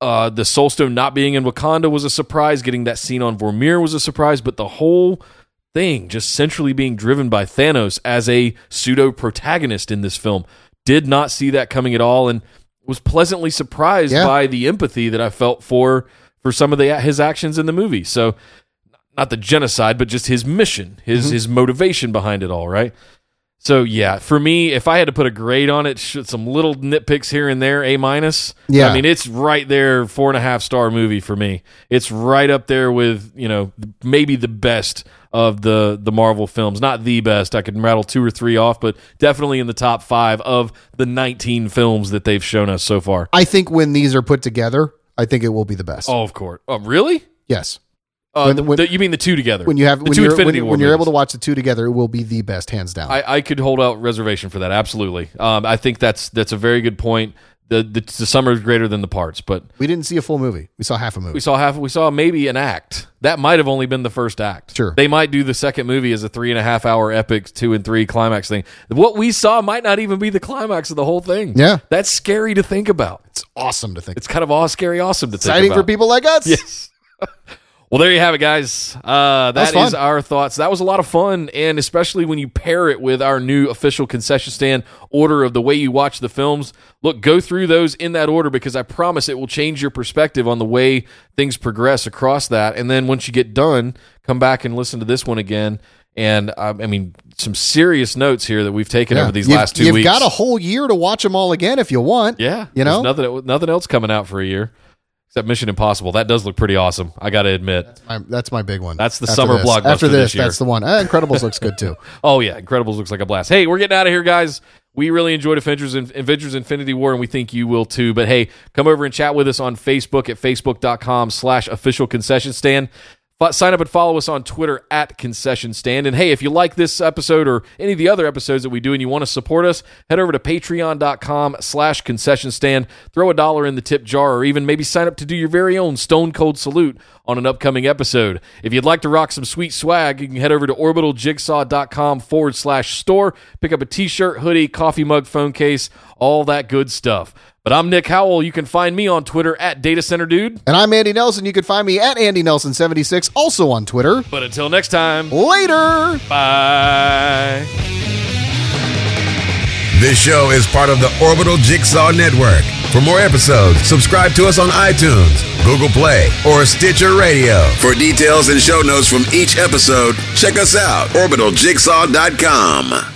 Uh, the Soulstone not being in Wakanda was a surprise. Getting that scene on Vormir was a surprise. But the whole thing, just centrally being driven by Thanos as a pseudo protagonist in this film, did not see that coming at all, and was pleasantly surprised Yeah. by the empathy that I felt for for some of the his actions in the movie. So not the genocide, but just his mission, his Mm-hmm. his motivation behind it all, right? So yeah, for me, if I had to put a grade on it, some little nitpicks here and there, A minus. Yeah. I mean it's right there, four and a half star movie for me. It's right up there with you know maybe the best of the the Marvel films. Not the best. I could rattle two or three off, but definitely in the top five of the 19 films that they've shown us so far. I think when these are put together, I think it will be the best. Oh, of course. Oh, really? Yes. Uh, When- when- the- you mean the two together? When you have when two you're, Infinity when, when you're able to watch the two together, it will be the best hands down. I, I could hold out reservation for that. Absolutely. Um, I think that's that's a very good point. The, the the summer is greater than the parts, but we didn't see a full movie. We saw half a movie. we saw half. We saw maybe an act. That might have only been the first act. Sure. They might do the second movie as a three and a half hour epic two and three climax thing. What we saw might not even be the climax of the whole thing. Yeah. That's scary to think about. it's awesome to think. It's kind of all scary, awesome to think exciting for people like us. Yes. Well, there you have it, guys. Uh, that is our thoughts. That was a lot of fun, and especially when you pair it with our new official concession stand order of the way you watch the films. Look, go through those in that order because I promise it will change your perspective on the way things progress across that. And then once you get done, come back and listen to this one again. And uh, I mean, some serious notes here that we've taken over these You've- last 2 you've weeks. got a whole year to watch them all again if you want. yeah, you know. there's nothing nothing else coming out for a year except Mission Impossible. That does look pretty awesome. I got to admit. My- that's my big one. That's the After summer this. blockbuster After this, this year. that's the one. Uh, Incredibles looks good too. Oh yeah, Incredibles looks like a blast. Hey, we're getting out of here, guys. We really enjoyed Avengers Avengers Infinity War, and we think you will too. But hey, come over and chat with us on Facebook at facebook.com slash official concession stand. Sign up and follow us on Twitter at Concession Stand. And hey, if you like this episode or any of the other episodes that we do and you want to support us, head over to patreon.com slash concession stand. Throw a dollar in the tip jar or even maybe sign up to do your very own Stone Cold Salute on an upcoming episode. If you'd like to rock some sweet swag, you can head over to orbitaljigsaw.com forward slash store. Pick up a t shirt, hoodie, coffee mug, phone case, all that good stuff. But I'm Nick Howell. You can find me on Twitter at Data Center Dude. And I'm Andy Nelson. You can find me at Andy Nelson76, also on Twitter. But until next time, Later. bye. This show is part of the Orbital Jigsaw Network. For more episodes, subscribe to us on iTunes, Google Play, or Stitcher Radio. For details and show notes from each episode, check us out, orbitaljigsaw.com.